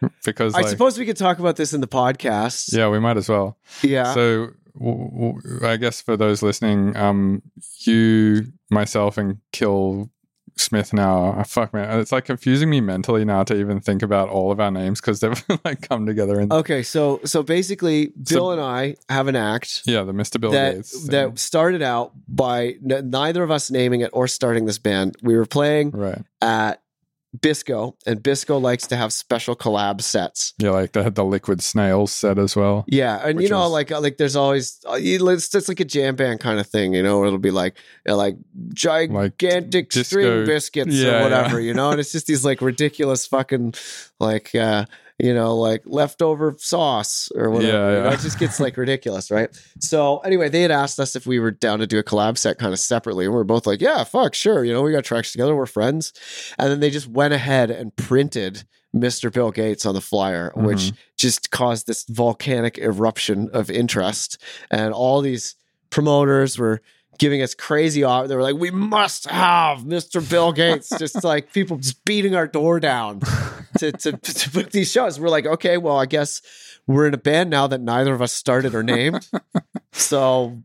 [LAUGHS] Because i like, suppose we could talk about this in the podcast yeah, we might as well. yeah So, w- w- I guess for those listening, um, you, myself, and Kill Smith now. uh, Fuck man, it's like confusing me mentally now to even think about all of our names because they've [LAUGHS] like come together in Okay, so so basically, Bill So- and I have an act yeah the Mr. Bill that Gates thing. that started out by n- neither of us naming it or starting this band. We were playing right at Bisco, and Bisco likes to have special collab sets. yeah like they had the Liquid Snails set as well. Yeah, and you know, like like there's always uh, it's just like a jam band kind of thing, you know. It'll be like you know, like gigantic disco- string biscuits Yeah, or whatever, yeah. you know. And it's just these like ridiculous fucking like uh you know like leftover sauce or whatever. Yeah, you know? yeah. It just gets like ridiculous, right? So anyway, they had asked us if we were down to do a collab set kind of separately, and we are both like, yeah, fuck, sure. You know, we got tracks together, we're friends, and then they just went ahead and printed. Mr. Bill Gates on the flyer, which Mhm. just caused this volcanic eruption of interest. And all these promoters were giving us crazy off. They were like, we must have Mr. Bill Gates. just [LAUGHS] like people just beating our door down to, to, to book these shows. We're like, okay, well, I guess we're in a band now that neither of us started or named. [LAUGHS] so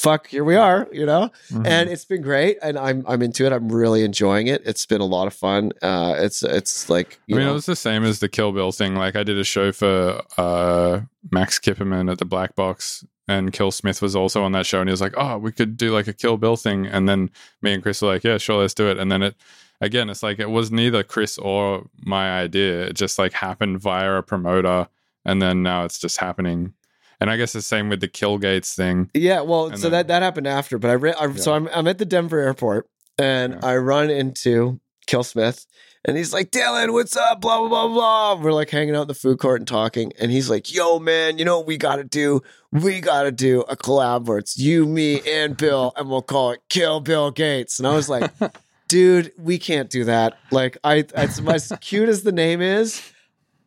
fuck, here we are, you know? Mhm. And it's been great. And I'm I'm into it. I'm really enjoying it. It's been a lot of fun. Uh it's it's like you I mean, know, it was the same as the Kill Bill thing. Like, I did a show for uh, Max Kipperman at the Black Box, and Kill Smith was also on that show, and he was like, "Oh, we could do like a Kill Bill thing." And then me and Chris were like, "Yeah, sure, let's do it." And then it, again, it's like it was neither Chris or my idea. It just like happened via a promoter, and then now it's just happening. And I guess the same with the Kill Gates thing. Yeah, well, And so then- that that happened after, but I, re- I so I'm I'm at the Denver airport and Yeah. I run into Kill Smith and he's like, "Dylan, what's up?" Blah blah blah blah. We're like hanging out in the food court and talking, and he's like, "Yo, man, you know what we got to do? We got to do a collab where it's you, me, and Bill, and we'll call it Kill Bill Gates." And I was like. [LAUGHS] dude, we can't do that. Like I as, as cute as the name is,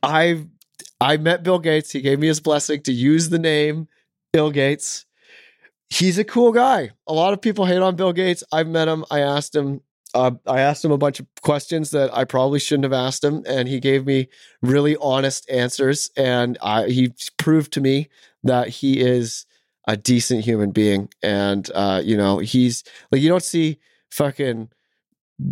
I I met Bill Gates. He gave me his blessing to use the name Bill Gates. He's a cool guy. A lot of people hate on Bill Gates. I've met him. I asked him uh, I asked him a bunch of questions that I probably shouldn't have asked him, and he gave me really honest answers. And I, he proved to me that he is a decent human being. And uh, you know, he's like you don't see fucking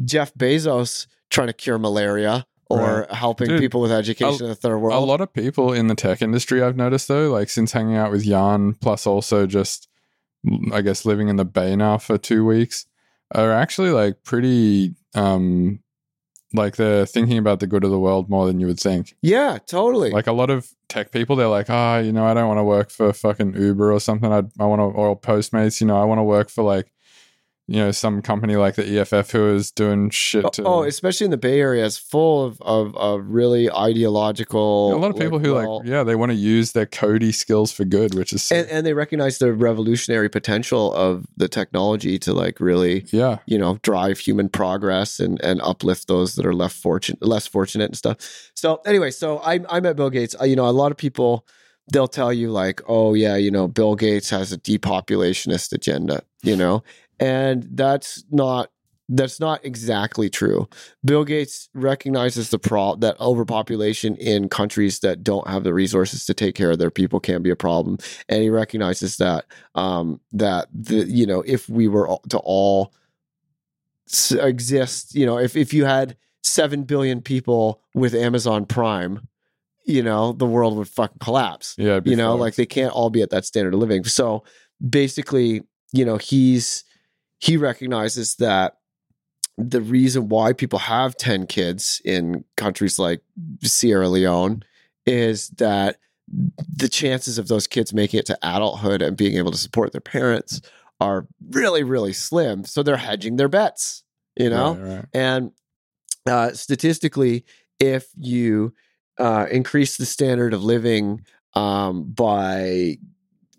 Jeff Bezos trying to cure malaria or helping Dude, people with education in the third world. A lot of people in the tech industry I've noticed though, like since hanging out with Jan, plus also just I guess living in the Bay now for two weeks, are actually like pretty um like they're thinking about the good of the world more than you would think. yeah, totally. Like a lot of tech people, they're like, ah, you know, I don't want to work for fucking Uber or something. I I want to or Postmates. You know, I want to work for like, you know, some company like the EFF who is doing shit. To, oh, especially in the Bay Area, it's full of of, of really ideological. a lot of people who well- like, yeah, they want to use their Cody skills for good, which is and, and they recognize the revolutionary potential of the technology to like really yeah, you know drive human progress and and uplift those that are less fortunate less fortunate and stuff so anyway so i i met bill gates Uh, you know a lot of people they'll tell you like oh yeah you know bill gates has a depopulationist agenda you know and that's not that's not exactly true. Bill Gates recognizes the pro that overpopulation in countries that don't have the resources to take care of their people can be a problem, and he recognizes that um, that the you know if we were to all s- exist, you know, if if you had seven billion people with Amazon Prime, you know, the world would fucking collapse yeah. you know like they can't all be at that standard of living so basically you know he's he recognizes that the reason why people have 10 kids in countries like Sierra Leone is that the chances of those kids making it to adulthood and being able to support their parents are really really slim so they're hedging their bets you know Right, right. and uh, statistically, if you uh, increase the standard of living um, by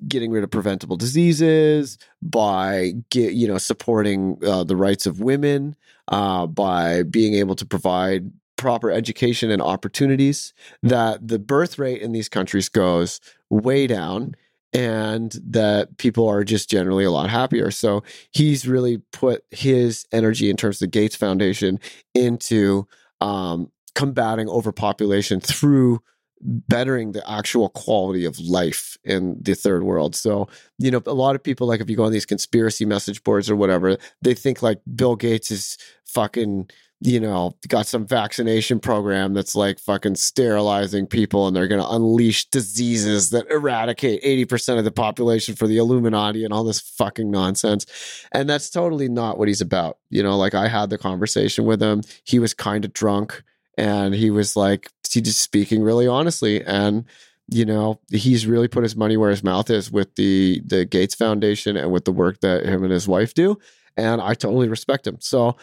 getting rid of preventable diseases, by get, you know supporting uh, the rights of women, uh, by being able to provide proper education and opportunities, that the birth rate in these countries goes way down. And that people are just generally a lot happier. So he's really put his energy in terms of the Gates Foundation into um, combating overpopulation through bettering the actual quality of life in the third world. So, you know, a lot of people, like if you go on these conspiracy message boards or whatever, they think like Bill Gates is fucking, you know, got some vaccination program that's like fucking sterilizing people and they're going to unleash diseases that eradicate 80% of the population for the Illuminati and all this fucking nonsense. And that's totally not what he's about. You know, like I had the conversation with him. He was kind of drunk and he was like, he just speaking really honestly. And, you know, he's really put his money where his mouth is with the the Gates Foundation and with the work that him and his wife do. And I totally respect him. So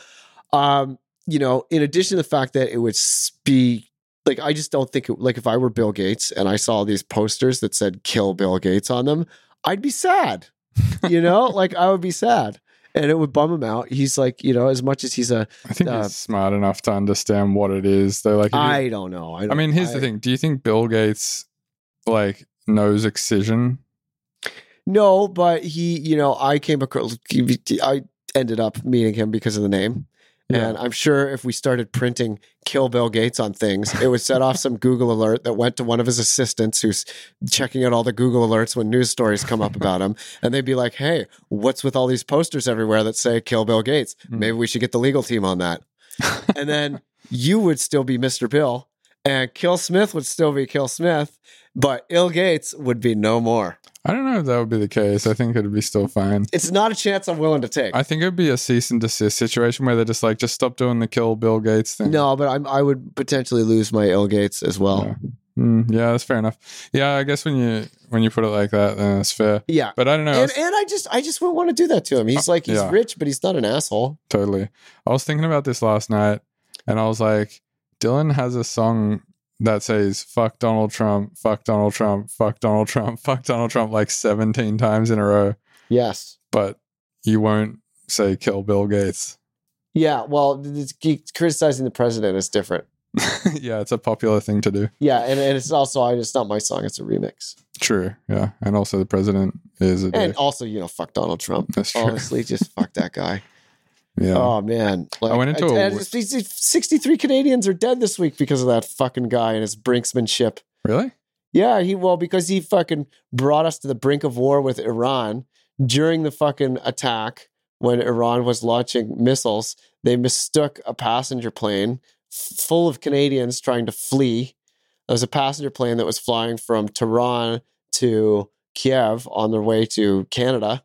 um, you know, in addition to the fact that it would be like I just don't think it, like if I were Bill Gates and I saw these posters that said kill Bill Gates on them, I'd be sad. You know, [LAUGHS] like I would be sad. And it would bum him out. He's like, you know, as much as he's a I think uh, he's smart enough to understand what it is. Though, like, if you- I don't know. I, I don't, mean, here's the thing: Do you think Bill Gates like knows excision? No, but he, you know, I came across, I ended up meeting him because of the name. Yeah. And I'm sure if we started printing Kill Bill Gates on things, it would set off some Google alert that went to one of his assistants who's checking out all the Google alerts when news stories come up about him. [LAUGHS] And they'd be like, hey, what's with all these posters everywhere that say Kill Bill Gates? Hmm. Maybe we should get the legal team on that. [LAUGHS] and then you would still be Mr. Bill, and Kill Smith would still be Kill Smith, but Ill Gates would be no more. I don't know if that would be the case. I think it'd be still fine. It's not a chance I'm willing to take. I think it'd be a cease and desist situation where they're just like, just stop doing the kill Bill Gates thing. no, but I'm, I would potentially lose my Ill Gates as well. Yeah. Mm, yeah, that's fair enough. Yeah, I guess when you when you put it like that, then that's fair. Yeah. But I don't know. And, was- and I just I just wouldn't want to do that to him. He's like he's Yeah. rich, but he's not an asshole. Totally. I was thinking about this last night and I was like, Dylan has a song that says fuck Donald Trump, fuck Donald Trump, fuck Donald Trump, [LAUGHS] fuck Donald Trump like 17 times in a row, Yes. but you won't say kill Bill Gates. Yeah, well, criticizing the president is different. [LAUGHS] yeah, it's a popular thing to do. Yeah, and, and it's also it's not my song; it's a remix. True. Yeah, and also the president is a And dick. also, you know, fuck Donald Trump. That's true. Honestly, just fuck that guy. [LAUGHS] Yeah. Oh man, like, I went into a w- it's- it's- sixty-three Canadians are dead this week because of that fucking guy and his brinksmanship. Really? Yeah, he well because he fucking brought us to the brink of war with Iran during the fucking attack when Iran was launching missiles. They mistook a passenger plane full of Canadians trying to flee. There was a passenger plane that was flying from Tehran to Kiev on their way to Canada.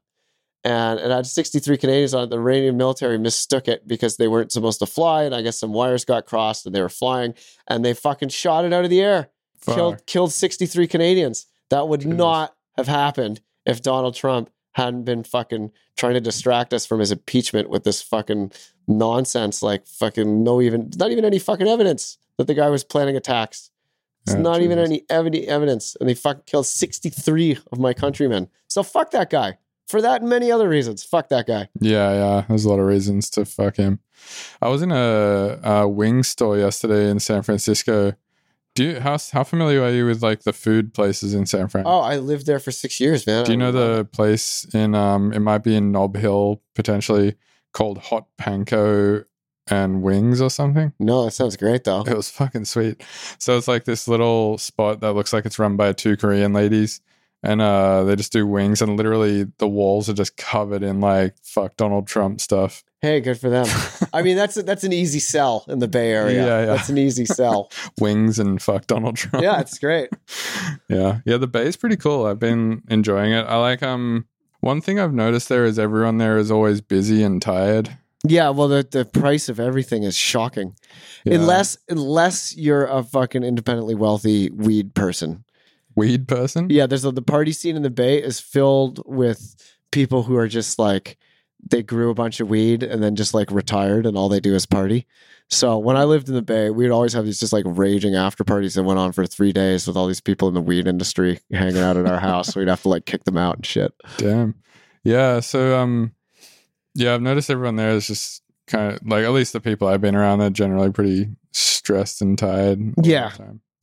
And it had 63 Canadians on it. The Iranian military mistook it because they weren't supposed to fly. And I guess some wires got crossed and they were flying and they fucking shot it out of the air killed killed 63 Canadians. That would Jesus. not have happened if Donald Trump hadn't been fucking trying to distract us from his impeachment with this fucking nonsense like fucking no even not even any fucking evidence that the guy was planning attacks. It's Yeah, not even any evi- evidence and they fucking killed 63 of my countrymen. So fuck that guy. For that and many other reasons. Fuck that guy. Yeah, yeah. There's a lot of reasons to fuck him. I was in a, a wing store yesterday in San Francisco. Do you how how familiar are you with like the food places in San Fran? Oh, I lived there for 6 years, man. Do you know the place in um it might be in Nob Hill potentially called Hot Panko and Wings or something? No, that sounds great though. It was fucking sweet. So it's like this little spot that looks like it's run by two Korean ladies. And uh, they just do wings, and literally the walls are just covered in like fuck Donald Trump stuff. Hey, good for them. I mean, that's a, that's an easy sell in the Bay Area. Yeah, yeah. That's an easy sell. [LAUGHS] wings and fuck Donald Trump. yeah, it's great. [LAUGHS] yeah, yeah. The bay is pretty cool. I've been enjoying it. I like um. One thing I've noticed there is everyone there is always busy and tired. Yeah, well, the, the price of everything is shocking. Yeah. Unless unless you're a fucking independently wealthy weed person. Weed person. Yeah, there's a, the party scene in the Bay is filled with people who are just like they grew a bunch of weed and then just like retired and all they do is party. So when I lived in the Bay, we'd always have these just like raging after parties that went on for three days with all these people in the weed industry hanging out at our house. We'd have to like kick them out and shit. Damn. Yeah. So um, yeah, I've noticed everyone there is just kind of like at least the people I've been around. They're generally pretty stressed and tired. Yeah.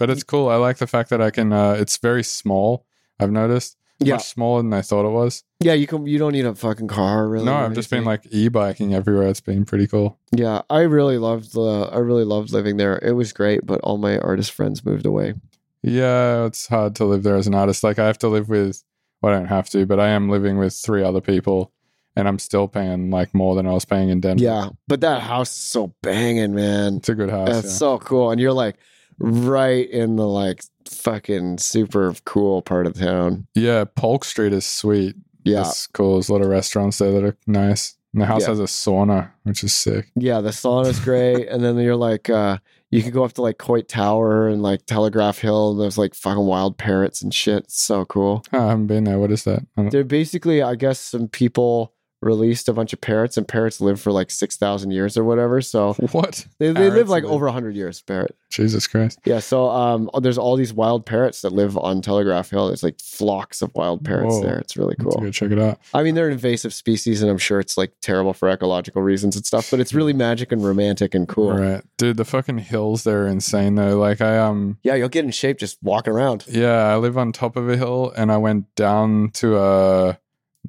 But it's cool. I like the fact that I can. Uh, it's very small. I've noticed. Yeah. Much smaller than I thought it was. Yeah, you can. You don't need a fucking car, really. no, I've just been like e-biking everywhere. It's been pretty cool. Yeah, I really loved the. I really loved living there. It was great, but all my artist friends moved away. Yeah, it's hard to live there as an artist. Like I have to live with. Well, I don't have to, but I am living with three other people, and I'm still paying like more than I was paying in Denver. Yeah, but that house is so banging, man. it's a good house. That's yeah. so cool, and you're like right in the like fucking super cool part of town. Yeah, Polk Street is sweet. Yeah, It's cool. There's a lot of restaurants there that are nice. And the house Yeah. has a sauna, which is sick. yeah. The sauna's great, [LAUGHS] and then you're like, uh you can go up to like Coit Tower and like Telegraph Hill. And there's like fucking wild parrots and shit. It's so cool. I haven't been there. What is that? They're basically, I guess, some people released a bunch of parrots, and parrots live for like six thousand years or whatever. So [LAUGHS] What? they, they live like live- over hundred years. Parrot. Jesus Christ. Yeah. So um, there's all these wild parrots that live on Telegraph Hill. There's like flocks of wild parrots Whoa. there. It's really cool. go check it out. I mean, they're an invasive species, and I'm sure it's like terrible for ecological reasons and stuff. But it's really magic and romantic and cool. Right. Dude, the fucking hills there are insane though. Like I um Yeah, you'll get in shape just walking around. yeah, I live on top of a hill and I went down to uh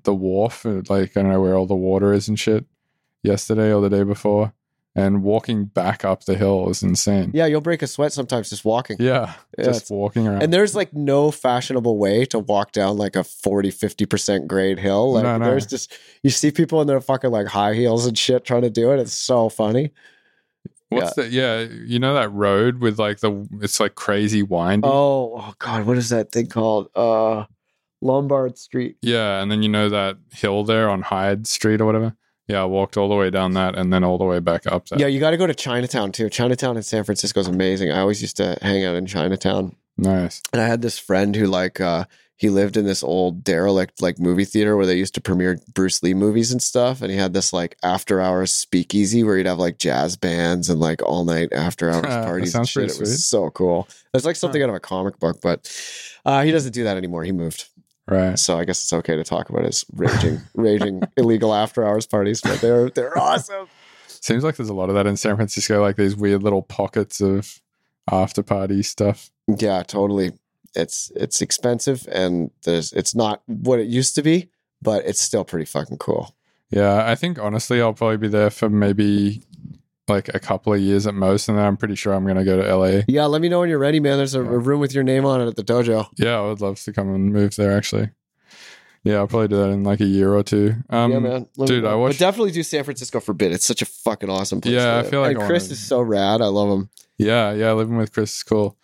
the wharf, uh, like I don't know where all the water is and shit yesterday or the day before. And walking back up the hill is insane. Yeah, you'll break a sweat sometimes just walking. Yeah. Yeah, just walking around. And there's like no fashionable way to walk down like a 40, 50% grade hill. Like No, no. there's just, you see people in their fucking like high heels and shit trying to do it. It's so funny. What's that? Yeah, you know that road with like the it's like crazy windy. Oh, oh God, what is that thing called? Uh, Lombard Street. Yeah, and then you know that hill there on Hyde Street or whatever. Yeah, I walked all the way down that and then all the way back up that. Yeah, you got to go to Chinatown too. Chinatown in San Francisco is amazing. I always used to hang out in Chinatown. Nice. And I had this friend who like uh he lived in this old derelict like movie theater where they used to premiere Bruce Lee movies and stuff. And he had this like after hours speakeasy where he'd have like jazz bands and like all night after hours [LAUGHS] That parties and shit. It was sweet. so cool. It's like something out of a comic book, but uh, he doesn't do that anymore. He moved. Right. So I guess it's okay to talk about his raging, raging [LAUGHS] illegal after hours parties, but they're they're awesome. Seems like there's a lot of that in San Francisco, like these weird little pockets of after party stuff. Yeah, totally. It's it's expensive and there's it's not what it used to be, but it's still pretty fucking cool. Yeah, I think honestly, I'll probably be there for maybe like a couple of years at most, and then I'm pretty sure I'm going to go to LA. Yeah, let me know when you're ready, man. There's a, a room with your name on it at the dojo. Yeah, I would love to come and move there. Actually, yeah, I'll probably do that in like a year or two. Um, yeah, man. Let dude. I But definitely do San Francisco Forbid. It's such a fucking awesome place. Yeah, I feel like and Chris wanna- is so rad. I love him. Yeah, yeah, living with Chris is cool.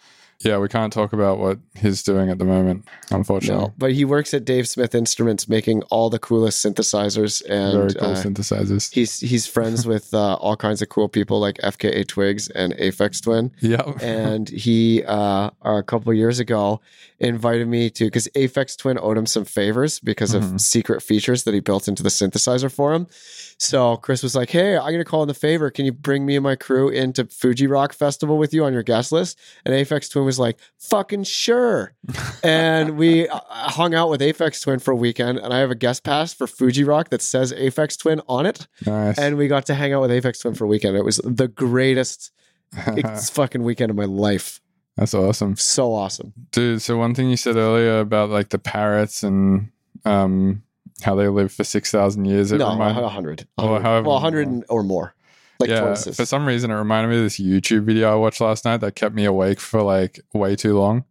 Yeah, we can't talk about what he's doing at the moment, unfortunately. No, but he works at Dave Smith Instruments, making all the coolest synthesizers, and Very cool uh, synthesizers. he's he's friends [LAUGHS] with uh, all kinds of cool people like FKA Twigs and Aphex Twin. Yeah, and he uh, a couple of years ago invited me to because Aphex Twin owed him some favors because of Mhm. secret features that he built into the synthesizer for him. So Chris was like, "Hey, I'm gonna call in the favor. Can you bring me and my crew into Fuji Rock Festival with you on your guest list?" And Aphex Twin was like, "Fucking sure." [LAUGHS] and we uh, hung out with Aphex Twin for a weekend, and I have a guest pass for Fuji Rock that says Aphex Twin on it nice. and we got to hang out with Aphex Twin for a weekend. It was the greatest [LAUGHS] it's fucking weekend of my life. That's awesome. So awesome. Dude, so one thing you said earlier about like the parrots and um how they live for 6,000 years, it no, reminded a hundred. Or A hundred. however Well, hundred long. and- or more. Like yeah, tortoises. for some reason it reminded me of this YouTube video I watched last night that kept me awake for like way too long.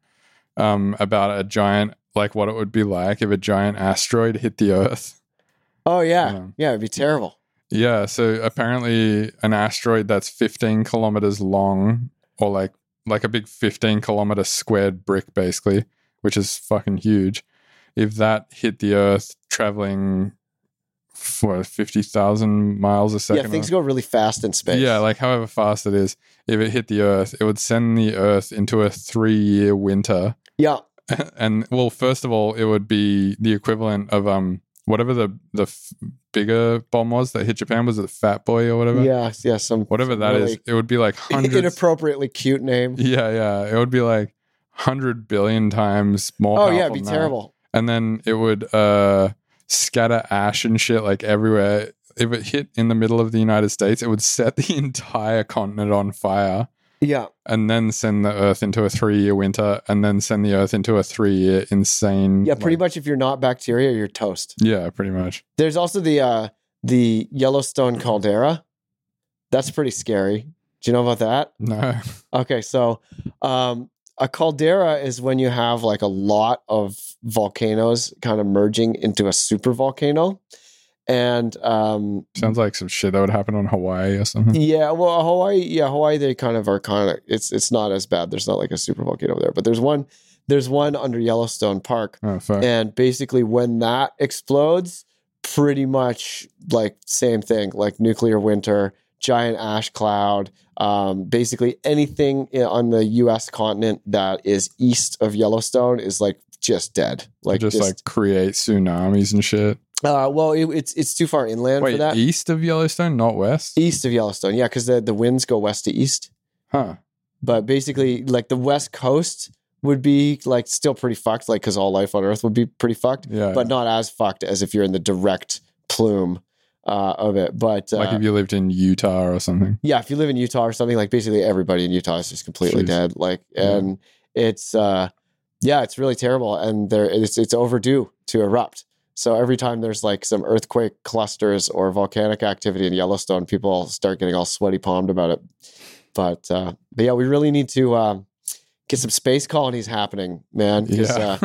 Um about a giant like what it would be like if a giant asteroid hit the earth. oh yeah. Yeah. yeah, it'd be terrible. Yeah, so apparently an asteroid that's 15 kilometers long or like like a big 15 kilometer squared brick basically, which is fucking huge. If that hit the earth traveling for 50,000 miles a second. yeah, things go really fast in space. yeah, like however fast it is, if it hit the earth, it would send the earth into a 3-year winter. yeah, [LAUGHS] and well, first of all, it would be the equivalent of um whatever the the f- bigger bomb was that hit Japan was it the Fat Boy or whatever. yeah, yeah. Some whatever that is, really it would be like hundreds. inappropriately cute name. yeah, yeah, it would be like hundred billion times more. Oh yeah, it'd be than that. terrible. And then it would uh scatter ash and shit like everywhere. If it hit in the middle of the United States, it would set the [LAUGHS] entire continent on fire. Yeah, And then send the Earth into a three-year winter, and then send the Earth into a three-year insane. yeah. Pretty like- much, if you're not bacteria, you're toast. Yeah, pretty much. There's also the uh the Yellowstone caldera. That's pretty scary. Do you know about that? No. [LAUGHS] Okay, so um, a caldera is when you have like a lot of volcanoes kind of merging into a super volcano. And um, Sounds like some shit that would happen on Hawaii or something. yeah, well, Hawaii, yeah, Hawaii, they kind of are kind of it's it's not as bad. There's not like a super volcano there, but there's one there's one under Yellowstone Park, Oh and basically when that explodes, pretty much like same thing, like nuclear winter, giant ash cloud. Um, basically anything on the U.S. continent that is east of Yellowstone is like just dead. Like just, like create tsunamis and shit. uh, well, it, it's it's too far inland for Wait, that. east of Yellowstone, not west? East of Yellowstone, yeah, because the the winds go west to east. Huh. But basically, like the west coast would be like still pretty fucked, like because all life on Earth would be pretty fucked. Yeah. but not as fucked as if you're in the direct plume uh, of it. But uh, like if you lived in Utah or something. yeah, if you live in Utah or something, like basically everybody in Utah is just completely Jeez. dead. Like, Yeah. and it's uh, yeah, it's really terrible, and there it's it's overdue to erupt. So every time there's like some earthquake clusters or volcanic activity in Yellowstone, people start getting all sweaty palmed about it. But uh, but yeah, we really need to um, get some space colonies happening, man. Yeah. uh,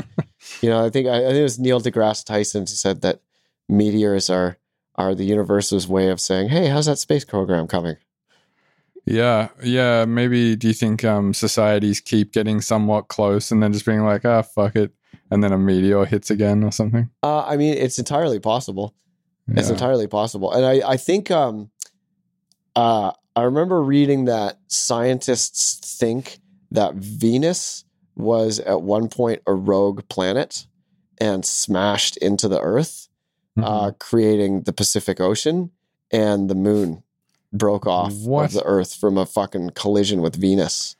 you know, I think I, I think it was Neil deGrasse Tyson who said that meteors are are the universe's way of saying, "Hey, how's that space program coming?" Yeah, yeah. Maybe do you think um, societies keep getting somewhat close and then just being like, ah, fuck it, and then a meteor hits again or something? Uh, I mean, it's entirely possible. It's entirely possible, and I I think um, uh, I remember reading that scientists think that Venus was at one point a rogue planet and smashed into the Earth, Mhm. uh, creating the Pacific Ocean, and the Moon broke off What? of the Earth from a fucking collision with Venus.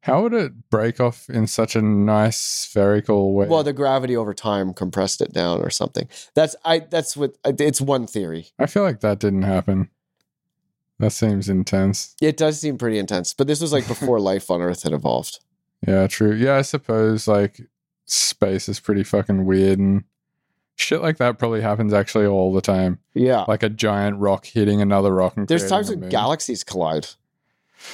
How would it break off in such a nice spherical way? Well, the gravity over time compressed it down or something. That's I. That's what it's one theory. I feel like that didn't happen. That seems intense. It does seem pretty intense, but this was like before [LAUGHS] life on Earth had evolved. Yeah, true. Yeah, I suppose like space is pretty fucking weird and shit like that probably happens actually all the time. Yeah. Like a giant rock hitting another rock and There's times when galaxies collide.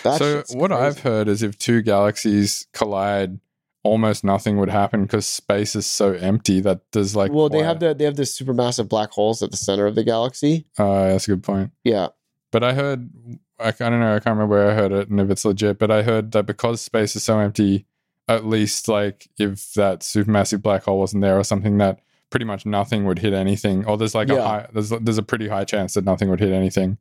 That so what crazy. I've heard is if two galaxies collide, almost nothing would happen because space is so empty that there's like well, they have the they have the supermassive black holes at the center of the galaxy. Uh, that's a good point. Yeah. But I heard, I, I don't know, I can't remember where I heard it and if it's legit, but I heard that because space is so empty, at least like if that supermassive black hole wasn't there or something, that pretty much nothing would hit anything. Or there's like a high, there's there's a pretty high chance that nothing would hit anything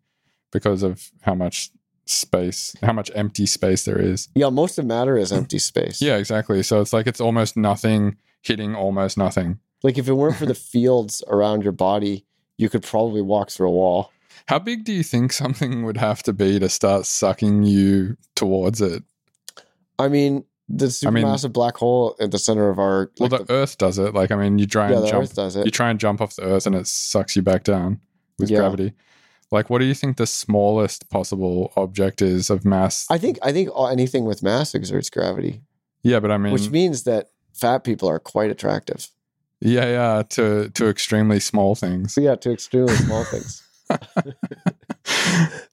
because of how much space, how much empty space there is. Yeah, most of matter is empty [CLEARS THROAT] space. Yeah, exactly. So it's like it's almost nothing hitting almost nothing. Like if it weren't for the [LAUGHS] fields around your body, you could probably walk through a wall. How big do you think something would have to be to start sucking you towards it? I mean, the I mean- black hole at the center of our Well, like the, Earth does it. Like, I mean, you try yeah, and the jump, Earth does you try and jump off the Earth, and it sucks you back down with Yeah. gravity. Like, what do you think the smallest possible object is of mass? I think I think anything with mass exerts gravity, yeah, but I mean, which means that fat people are quite attractive. yeah, yeah, to to extremely small things. Yeah, to extremely small things. [LAUGHS]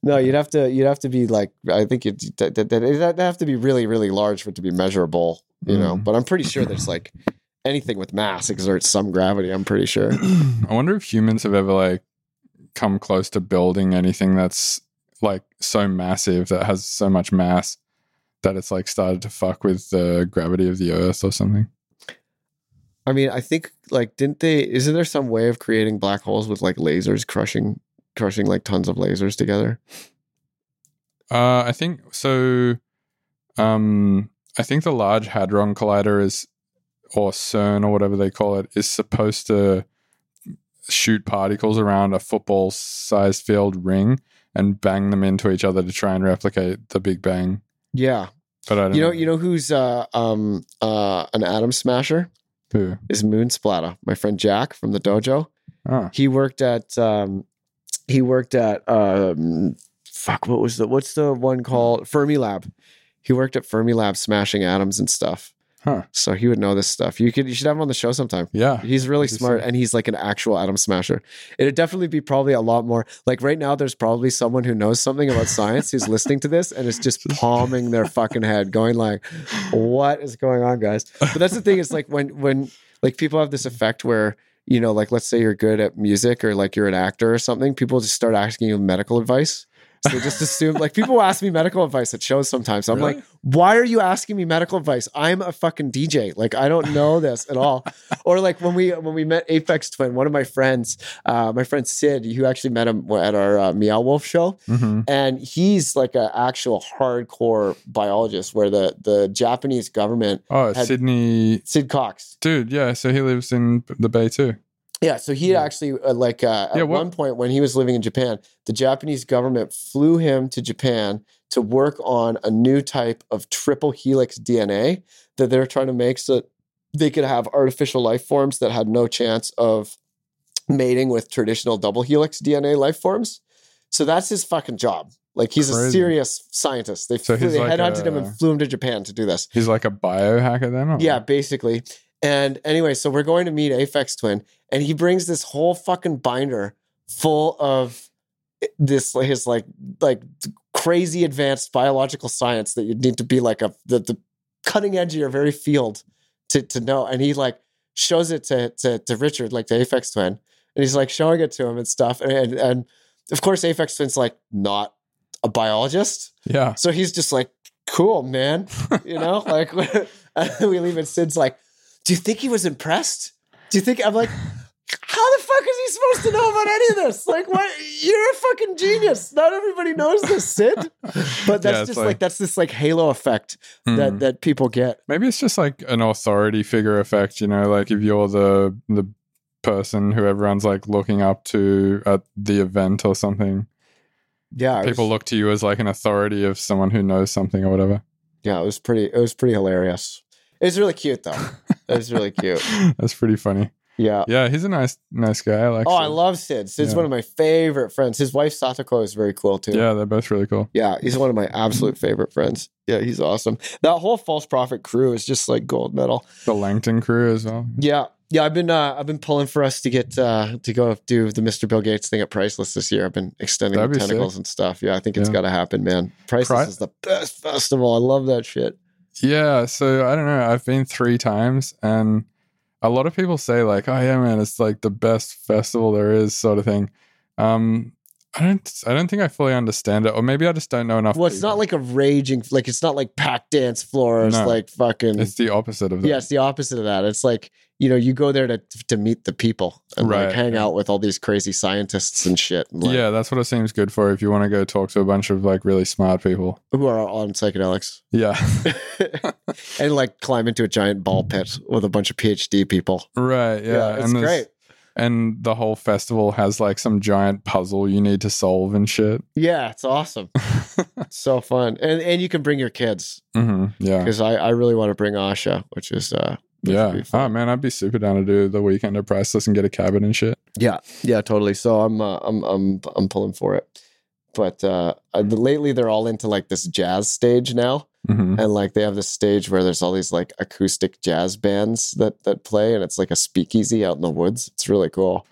No, you'd have to you'd have to be like I think you'd, that, that, it'd have to be really really large for it to be measurable, you know. Mm. But I'm pretty sure there's like anything with mass exerts some gravity. I'm pretty sure. [CLEARS THROAT] I wonder if humans have ever like come close to building anything that's like so massive that has so much mass that it's like started to fuck with the gravity of the Earth or something. I mean, I think like didn't they? Isn't there some way of creating black holes with like lasers crushing crushing like tons of lasers together? Uh, I think so. Um, I think the Large Hadron Collider is, or CERN or whatever they call it, is supposed to shoot particles around a football-sized field ring and bang them into each other to try and replicate the Big Bang. Yeah, But I don't you know, you know who's uh um uh an atom smasher who. is Moon Splatter. My friend Jack from the dojo. Oh, He worked at um he worked at um fuck what was the what's the one called Fermi Lab. He worked at Fermi Lab smashing atoms and stuff. huh? So he would know this stuff. You could you should have him on the show sometime. Yeah. He's really smart and he's like an actual atom smasher. It'd definitely be probably a lot more like right now there's probably someone who knows something about science who's listening to this and is just [LAUGHS] palming their fucking head, going like, What is going on, guys? But that's the thing, it's like when when like people have this effect where you know, like let's say you're good at music or like you're an actor or something, people just start asking you medical advice. So they just assume like people ask me medical advice at shows sometimes. I'm Really? like, why are you asking me medical advice? I'm a fucking DJ. Like I don't know this at all. or like when we when we met Aphex Twin, one of my friends, uh, my friend Sid, you actually met him at our uh, Meow Wolf show, hmm and he's like an actual hardcore biologist. Where the the Japanese government, Oh, Sydney, Sid Cox, dude. Yeah, so he lives in the Bay too. Yeah, so he Yeah. actually uh, like uh, at one point when he was living in Japan, the Japanese government flew him to Japan to work on a new type of triple helix DNA that they're trying to make so they could have artificial life forms that had no chance of mating with traditional double helix DNA life forms. So that's his fucking job. Like he's a serious scientist. They, So flew, they like headhunted him and flew him to Japan to do this. He's like a biohacker then. Or? Yeah, basically. And anyway, so we're going to meet Aphex Twin, and he brings this whole fucking binder full of eh, this his like like crazy advanced biological science that you need to be like a the, the cutting edge of your very field to to know. And he like shows it to to, to Richard, like the Aphex Twin, and he's like showing it to him and stuff. And and, and of course, Aphex Twin's like not a biologist. Yeah. So he's just like, cool, man. You know, [LAUGHS] like [LAUGHS] we leave and Sid's like, do you think he was impressed? Do you think I'm like, how the fuck is he supposed to know about any of this? Like, what? You're a fucking genius. Not everybody knows this, Sid. But that's Yeah, just like, like- that's this like halo effect that Hmm. that people get. Maybe it's just like an authority figure effect, you know, like if you're the the person who everyone's like looking up to at the event or something. Yeah, People was, look to you as like an authority of someone who knows something or whatever. yeah, it was pretty. It was pretty hilarious. It was really cute though. It was really cute. [LAUGHS] That's pretty funny. Yeah. Yeah, he's a nice nice guy. I like. Oh, I love Sid. Sid's Yeah. one of my favorite friends. His wife Satoko is very cool too. Yeah, they're both really cool. Yeah, he's one of my absolute favorite friends. Yeah, he's awesome. That whole False Profit crew is just like gold medal. The Langton crew as well. Yeah. Yeah, I've been uh, I've been pulling for us to get uh, to go do the Mr. Bill Gates thing at Priceless this year. I've been extending That'd the tentacles and stuff. Yeah, I think it's Yeah. got to happen, man. Priceless Pri- is the best festival. I love that shit. Yeah, so I don't know. I've been three times, and a lot of people say like, "Oh yeah, man, it's like the best festival there is," sort of thing. Um, I don't, I don't think I fully understand it, or maybe I just don't know enough. Well, it's not like a raging like it's not like pack dance floors No. like fucking It's the opposite of that. Yeah, it's the opposite of that. It's like you know, you go there to to meet the people and like Right, hang yeah. out with all these crazy scientists and shit. And like, yeah, that's what it seems good for if you want to go talk to a bunch of like really smart people. who are on psychedelics Yeah, [LAUGHS] and like climb into a giant ball pit with a bunch of PhD people. right. Yeah, it's there's- great. And the whole festival has like some giant puzzle you need to solve and shit. Yeah, it's awesome. It's [LAUGHS] so fun, and and you can bring your kids hmm Yeah, because I I really want to bring Asha, which is uh yeah. Oh man, I'd be super down to do the weekend of Priceless and get a cabin and shit. Yeah, yeah, totally. So I'm uh, I'm I'm I'm pulling for it. But uh, lately, they're all into like this jazz stage now, hmm and like they have this stage where there's all these like acoustic jazz bands that that play, and it's like a speakeasy out in the woods. It's really cool.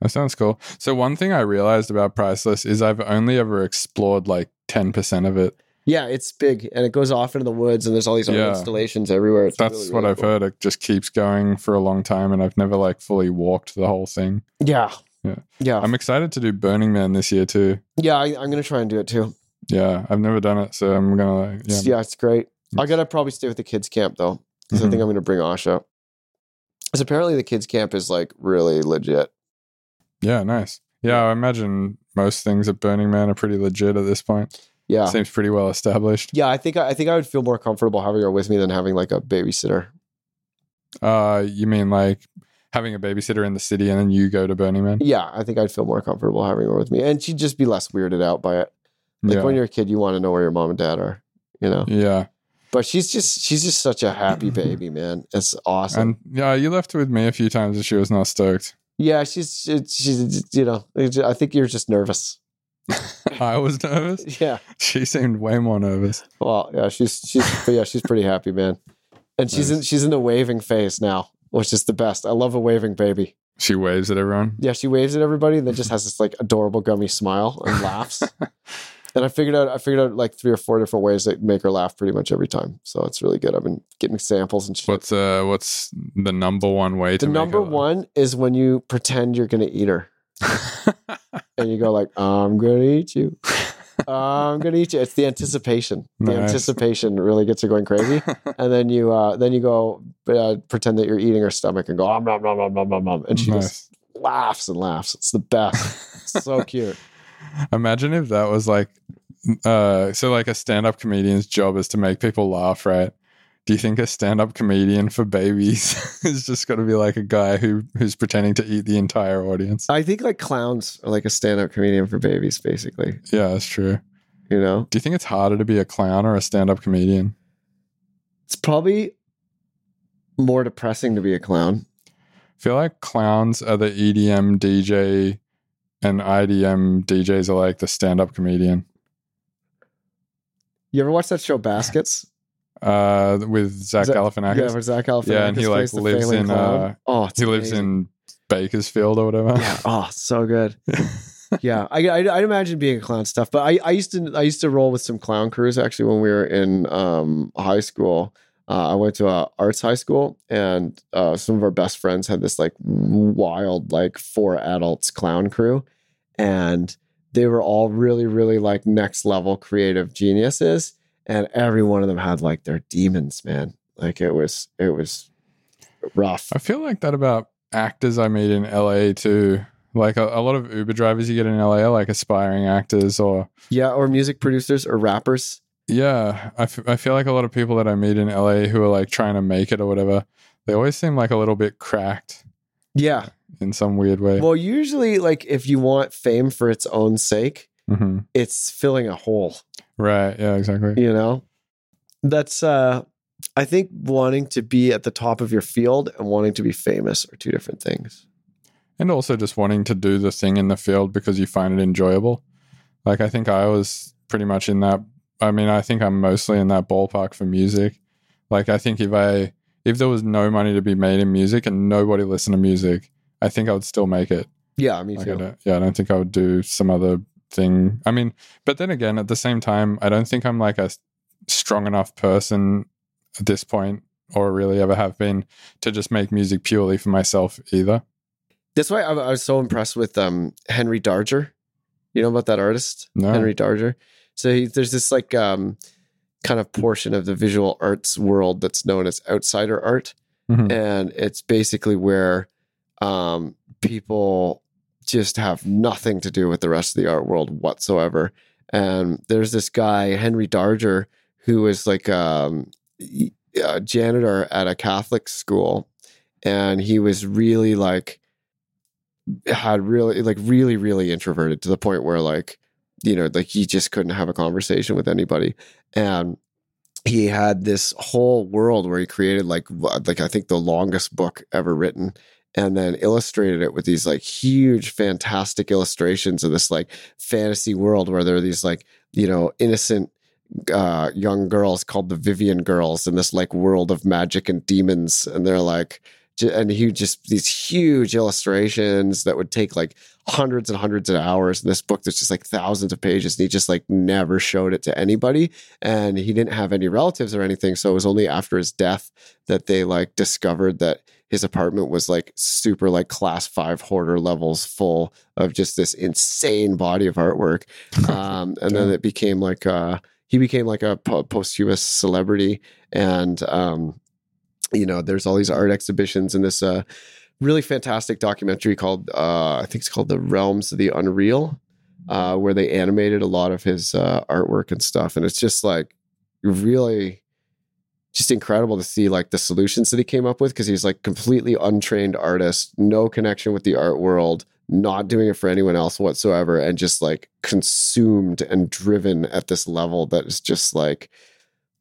That sounds cool. So one thing I realized about Priceless is I've only ever explored like ten percent of it. Yeah, it's big, and it goes off into the woods, and there's all these Yeah. installations everywhere. It's That's really, what really I've cool. heard. It just keeps going for a long time, and I've never like fully walked the whole thing. Yeah, Yeah. yeah, I'm excited to do Burning Man this year too. yeah. I, I'm gonna try and do it too. Yeah, I've never done it, so I'm gonna Yeah, yeah. it's great. I gotta probably stay with the kids camp though, because I Mhm. think I'm gonna bring Asha. Because apparently the kids camp is like really legit. Yeah, nice. Yeah, I imagine most things at Burning Man are pretty legit at this point. Yeah, Seems pretty well established. yeah. I think I, I think I would feel more comfortable having her with me than having like a babysitter. Uh, you mean like having a babysitter in the city and then you go to Burning Man? Yeah, I think I'd feel more comfortable having her with me, and she'd just be less weirded out by it. Like yeah. when you're a kid, you want to know where your mom and dad are, you know. yeah. But she's just she's just such a happy [CLEARS THROAT] baby, man. It's awesome. And yeah, you left with me a few times and she was not stoked. yeah, she's she's, you know. I think you're just nervous. [LAUGHS] I was nervous. [LAUGHS] Yeah. She seemed way more nervous. Well, yeah, she's she's but yeah, she's pretty happy, man. And she's in she's in the waving phase now, which is the best. I love a waving baby. She waves at everyone. Yeah, she waves at everybody and then just has this like adorable gummy smile and laughs. [LAUGHS] and I figured out I figured out like three or four different ways that make her laugh pretty much every time. So it's really good. I've been getting samples and shit. What's uh what's the number one way to the make number one is when you pretend you're gonna eat her. [LAUGHS] and you go like, "I'm gonna eat you. I'm gonna eat you." It's the anticipation. The Nice. anticipation really gets her going crazy. And then you, uh, then you go uh, pretend that you're eating her stomach and go, "Om nom nom nom nom nom nom," and she nice. just laughs and laughs. It's the best. It's so cute. [LAUGHS] Imagine if that was like, uh, so like a stand-up comedian's job is to make people laugh, right? Do you think a stand-up comedian for babies [LAUGHS] is just got to be like a guy who who's pretending to eat the entire audience? I think like clowns are like a stand-up comedian for babies, basically. Yeah, that's true. You know, Do you think it's harder to be a clown or a stand-up comedian? it's probably more depressing to be a clown. I feel like clowns are the EDM DJ and IDM DJs are like the stand-up comedian. You ever watch that show Baskets? Uh, with Zach Zach- Galifianakis. Yeah, where Zach Galifianakis Yeah, and he, like, lives in, uh, oh, he lives in Bakersfield or whatever. yeah. Oh, so good. [LAUGHS] yeah, I, I I'd imagine being a clown stuff, but I, I used to I used to roll with some clown crews actually when we were in um, high school. Uh, I went to a arts high school, and uh, some of our best friends had this like wild like four adults clown crew, and they were all really really like next level creative geniuses, and every one of them had like their demons, man. Like it was it was rough. I feel like that about actors I meet in LA too. Like a, a lot of Uber drivers you get in LA are like aspiring actors or Yeah, or music producers or rappers. yeah, I, f- I feel like a lot of people that I meet in LA who are like trying to make it or whatever, they always seem like a little bit cracked Yeah. In some weird way. Well, usually, like if you want fame for its own sake, hmm it's filling a hole. Right. Yeah, exactly. You know, that's uh, I think wanting to be at the top of your field and wanting to be famous are two different things. and also just wanting to do the thing in the field because you find it enjoyable. Like I think I was pretty much in that. I mean, I think I'm mostly in that ballpark for music. Like I think if I if there was no money to be made in music and nobody listened to music, I think I would still make it. Yeah, me Like I too. don't, yeah, I don't think I would do some other thing. I mean, but then again, at the same time, I don't think I'm like a strong enough person at this point, or really ever have been, to just make music purely for myself either. That's why I, I was so impressed with um, Henry Darger. You know about that artist, No. Henry Darger. So he, there's this like um, kind of portion of the visual arts world that's known as outsider art, Mhm. and it's basically where um, people just have nothing to do with the rest of the art world whatsoever. And there's this guy Henry Darger who was like um, a janitor at a Catholic school, and he was really like had really like really really introverted to the point where like you know like he just couldn't have a conversation with anybody. And he had this whole world where he created like like i think the longest book ever written and then illustrated it with these like huge fantastic illustrations of this like fantasy world where there are these like you know innocent uh young girls called the vivian girls in this like world of magic and demons and they're like and he just these huge illustrations that would take like hundreds and hundreds of hours in this book that's just like thousands of pages and he just like never showed it to anybody and he didn't have any relatives or anything so it was only after his death that they like discovered that his apartment was like super like class five hoarder levels full of just this insane body of artwork. [LAUGHS] Um, and then it became like uh he became like a po- posthumous celebrity. And um you know there's all these art exhibitions and this uh really fantastic documentary called uh i think it's called the realms of the unreal uh where they animated a lot of his uh artwork and stuff. And it's just like really just incredible to see like the solutions that he came up with because he's like completely untrained artist no connection with the art world not doing it for anyone else whatsoever and just like consumed and driven at this level that is just like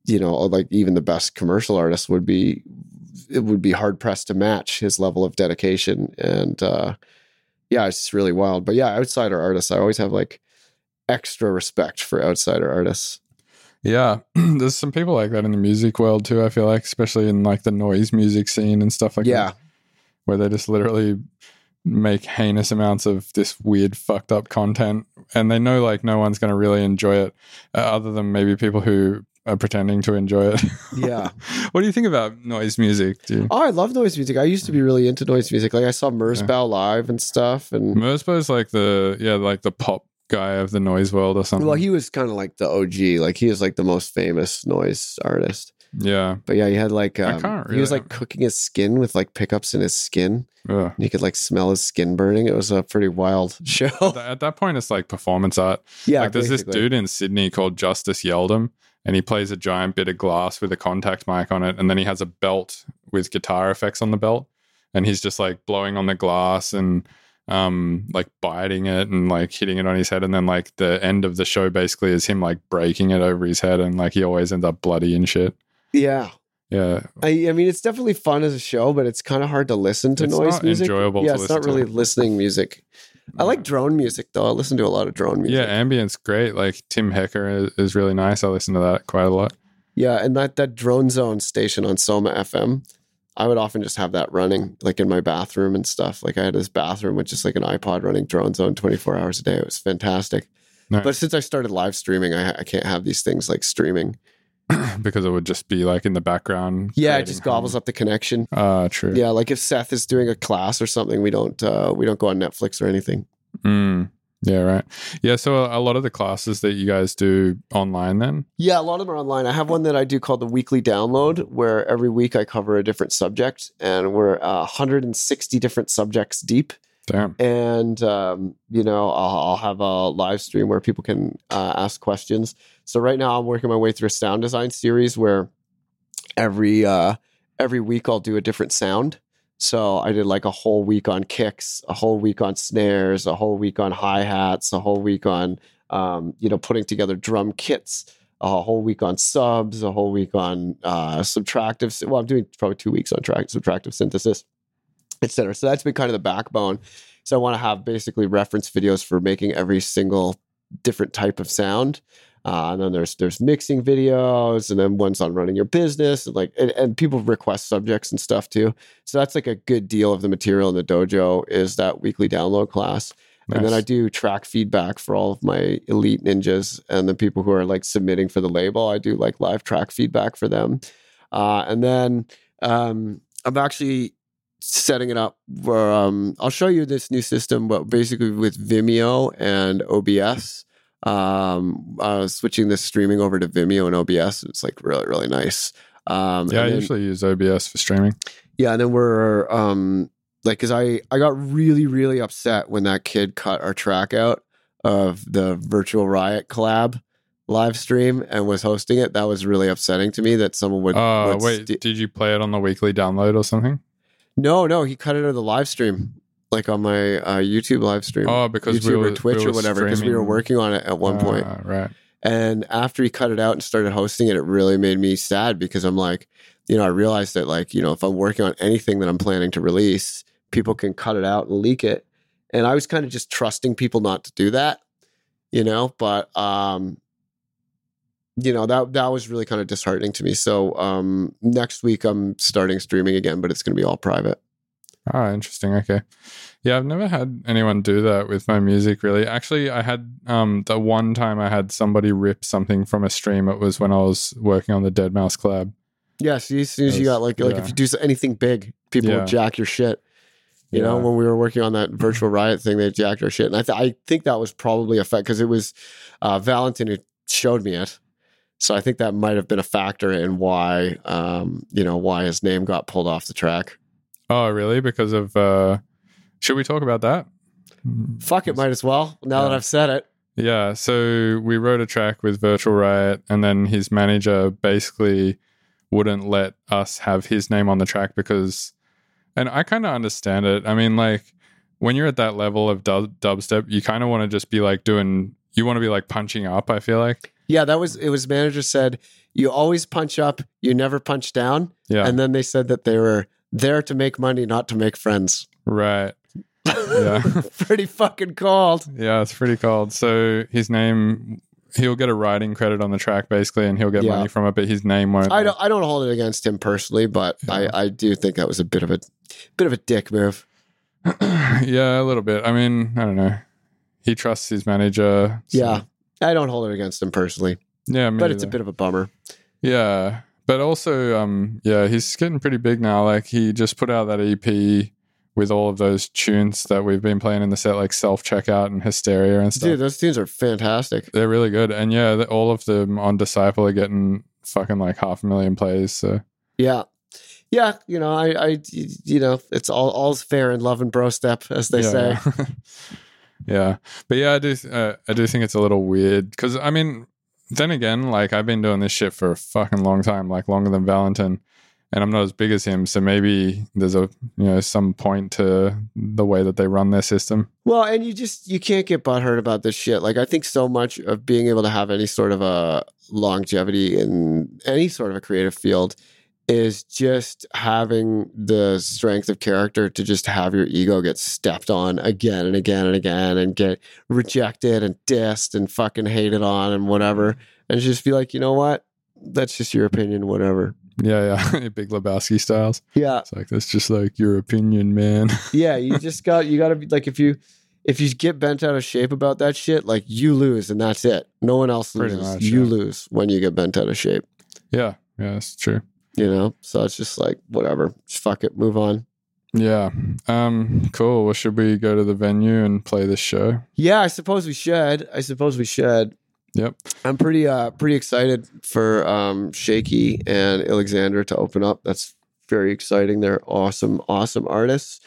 you know like even the best commercial artist would be it would be hard pressed to match his level of dedication and uh yeah it's just really wild. But yeah outsider artists i always have like extra respect for outsider artists Yeah, [CLEARS THROAT] there's some people like that in the music world too. I feel like, especially in like the noise music scene and stuff like yeah that, where they just literally make heinous amounts of this weird, fucked up content, and they know like no one's going to really enjoy it, uh, other than maybe people who are pretending to enjoy it. [LAUGHS] Yeah. what do you think about noise music? Do you? oh i love noise music i used to be really into noise music like i saw merzbow live and stuff and Merzbow's like the yeah, like the pop guy of the noise world or something. well he was kind of like the og like he was like the most famous noise artist. Yeah, but yeah he had like I um, can't he was like cooking his skin with like pickups in his skin. And you could like smell his skin burning. It was a pretty wild [LAUGHS] show. At that- At that point, it's like performance art. yeah like there's this dude in Sydney called Justice Yeldham, and he plays a giant bit of glass with a contact mic on it, and then he has a belt with guitar effects on the belt, and he's just like blowing on the glass and um like biting it and like hitting it on his head and then like the end of the show basically is him like breaking it over his head and like he always ends up bloody and shit yeah yeah I, I mean, it's definitely fun as a show, but it's kind of hard to listen to It's noise music. enjoyable Yeah, it's not to. really listening music. I like drone music though. I listen to a lot of drone music. yeah ambience great like tim hecker is, is really nice i listen to that quite a lot Yeah, and that that drone zone station on Soma FM, I would often just have that running like in my bathroom and stuff. Like I had this bathroom with just like an iPod running drone zone 24 hours a day. It was fantastic. Nice. But since I started live streaming, I, I can't have these things like streaming. [CLEARS THROAT] because it would just be like in the background Yeah, it just gobbles hum. up the connection. ah true Yeah, like if Seth is doing a class or something, we don't uh, we don't go on Netflix or anything. Mm. Yeah, right. Yeah, so a, lot of the classes that you guys do online then? Yeah, a lot of them are online. I have one that I do called the weekly download, where every week I cover a different subject, and we're uh, 160 different subjects deep. Damn. And um, you know, I'll, I'll have a live stream where people can uh, ask questions. So right now, I'm working my way through a sound design series where every uh, every week I'll do a different sound. So I did like a whole week on kicks, a whole week on snares, a whole week on hi hats, a whole week on um, you know putting together drum kits. a whole week on subs, a whole week on uh, subtractive. Well, I'm doing probably two weeks on track, subtractive synthesis, et cetera. So that's been kind of the backbone. So I want to have basically reference videos for making every single different type of sound. Uh, and then there's there's mixing videos, and then ones on running your business, and like and, and people request subjects and stuff too. So that's like a good deal of the material in the dojo is that weekly download class. And then I do track feedback for all of my elite ninjas and the people who are like submitting for the label. I do like live track feedback for them. Uh, and then um, I'm actually setting it up where um, I'll show you this new system, but basically with Vimeo and OBS. Um, I was switching this streaming over to Vimeo and OBS. It's like really, really nice. Um, Yeah, I then- usually use OBS for streaming. yeah, and then we're um like cuz I I got really really upset when that kid cut our track out of the Virtual Riot collab live stream and was hosting it. That was really upsetting to me that someone would, Oh, would wait, sti- did you play it on the weekly download or something? No, no, he cut it out of the live stream like on my uh, YouTube live stream. Oh, because YouTube we were or Twitch we or whatever because we were working on it at one point. Ah, right. And after he cut it out and started hosting it, it really made me sad because I'm like, you know, I realized that like, you know, if I'm working on anything that I'm planning to release, people can cut it out and leak it. And I was kind of just trusting people not to do that, you know, but um you know, that that was really kind of disheartening to me. So um next week I'm starting streaming again, but it's going to be all private. Ah, interesting. Okay. Yeah, I've never had anyone do that with my music really. Actually, I had um the one time I had somebody rip something from a stream. It was when I was working on the deadmau5 collab. Yeah, so as soon as you got like like yeah. if you do anything big, people Yeah. jack your shit. You know, when we were working on that virtual [LAUGHS] riot thing, they jacked our shit, and I th- I think that was probably a fact because it was uh, Valentin who showed me it. So I think that might have been a factor in why um you know why his name got pulled off the track. Oh, really? Because of uh should we talk about that? Fuck it, might as well. Now that I've said it. Yeah, so we wrote a track with Virtual Riot, and then his manager basically wouldn't let us have his name on the track because, and I kind of understand it. I mean, like when you're at that level of dub- dubstep, you kind of want to just be like doing, you want to be like punching up. I feel like, Yeah, that was it. Was manager said you always punch up, you never punch down, yeah, and then they said that they were there to make money, not to make friends. right, [LAUGHS] Yeah. pretty fucking cold. yeah, it's pretty cold. So his name, he'll get a writing credit on the track basically, and he'll get Yeah. money from it, but his name won't. I don't I don't hold it against him personally, but Yeah. I, I do think that was a bit of a bit of a dick move. [CLEARS THROAT] yeah, a little bit. I mean, I don't know. He trusts his manager. so- Yeah. I don't hold it against him personally. yeah, me but it's a bit of a bummer. Yeah, but also, um, yeah, he's getting pretty big now. Like he just put out that EP with all of those tunes that we've been playing in the set, like Self Checkout and Hysteria and stuff. Dude, those tunes are fantastic. They're really good, and yeah, all of them on Disciple are getting fucking like half a million plays. So Yeah. Yeah, you know, I, I, you know, it's all all's fair in love and bro step, as they say. yeah. [LAUGHS] yeah, but yeah, I do, uh, I do think it's a little weird because I mean, then again, like I've been doing this shit for a fucking long time, like longer than Valentin, and I'm not as big as him, so maybe there's a you know some point to the way that they run their system. Well, and you just you can't get butthurt about this shit. Like I think so much of being able to have any sort of a longevity in any sort of a creative field is just having the strength of character to just have your ego get stepped on again and again and again and get rejected and dissed and fucking hated on and whatever. And just be like, you know what? That's just your opinion, whatever. Yeah, yeah, [LAUGHS] Big Lebowski styles. Yeah. It's like that's just like your opinion, man. [LAUGHS] yeah, you just got you got to be like if you if you get bent out of shape about that shit, like you lose and that's it. No one else loses. much, you yeah. lose when you get bent out of shape. yeah, yeah, that's true. You know, so it's just like whatever. Just fuck it, move on. Yeah. Um. Cool. Well, should we go to the venue and play this show? Yeah, I suppose we should. I suppose we should. Yep. I'm pretty uh pretty excited for um Shaky and Alexander to open up. That's very exciting. They're awesome, awesome artists.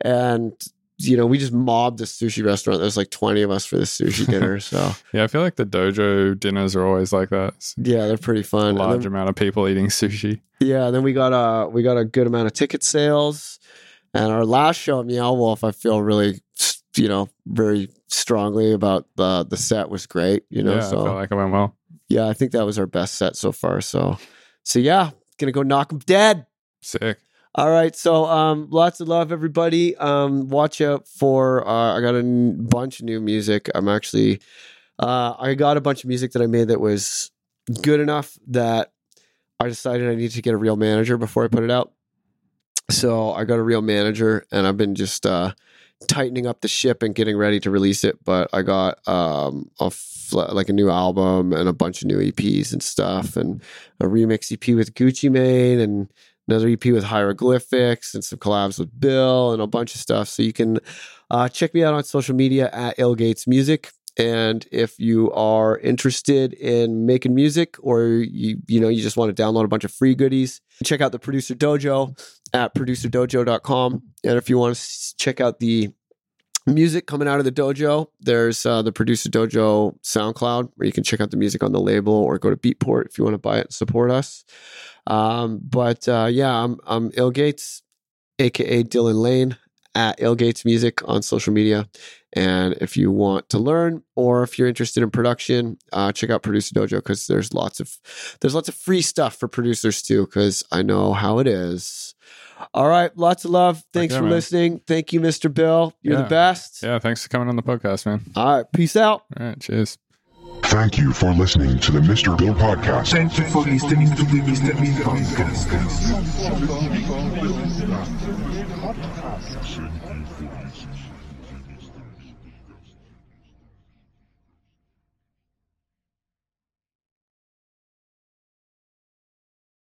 And you know, we just mobbed this sushi restaurant. There's like 20 of us for this sushi [LAUGHS] dinner. So Yeah, I feel like the dojo dinners are always like that. It's yeah, they're pretty fun. Large then- amount of people eating sushi. Yeah, then we got a we got a good amount of ticket sales, and our last show at Meow Wolf, I feel really, you know, very strongly about the the set was great. You know, yeah, I so felt like it went well. yeah, I think that was our best set so far. So, so yeah, gonna go knock them dead. Sick. All right, so um, lots of love, everybody. Um, watch out for uh, I got a n- bunch of new music. I'm actually uh, I got a bunch of music that I made that was good enough that I decided I needed to get a real manager before I put it out. So I got a real manager, and I've been just uh, tightening up the ship and getting ready to release it. But I got um, a fl- like a new album and a bunch of new EPs and stuff, and a remix EP with Gucci Mane and another EP with Hieroglyphics and some collabs with Bill and a bunch of stuff. So you can uh, check me out on social media at Gates Music. And if you are interested in making music or you you know you just want to download a bunch of free goodies, check out the producer dojo at producerdojo.com. And if you want to check out the music coming out of the dojo, there's uh, the producer dojo SoundCloud where you can check out the music on the label or go to Beatport if you want to buy it and support us. Um, but uh, yeah, I'm I'm ill.Gates, aka Dylan Lane at ill.Gates Music on social media. And if you want to learn or if you're interested in production, uh, check out Producer Dojo because there's lots of there's lots of free stuff for producers too. Because I know how it is. All right, lots of love. Thanks Okay, for man. listening. Thank you, Mr. Bill. You're Yeah. the best. Yeah, thanks for coming on the podcast, man. All right, peace out. All right, cheers. Thank you for listening to the Mr. Bill Podcast. Thank you for listening to the Mr. Bean podcast.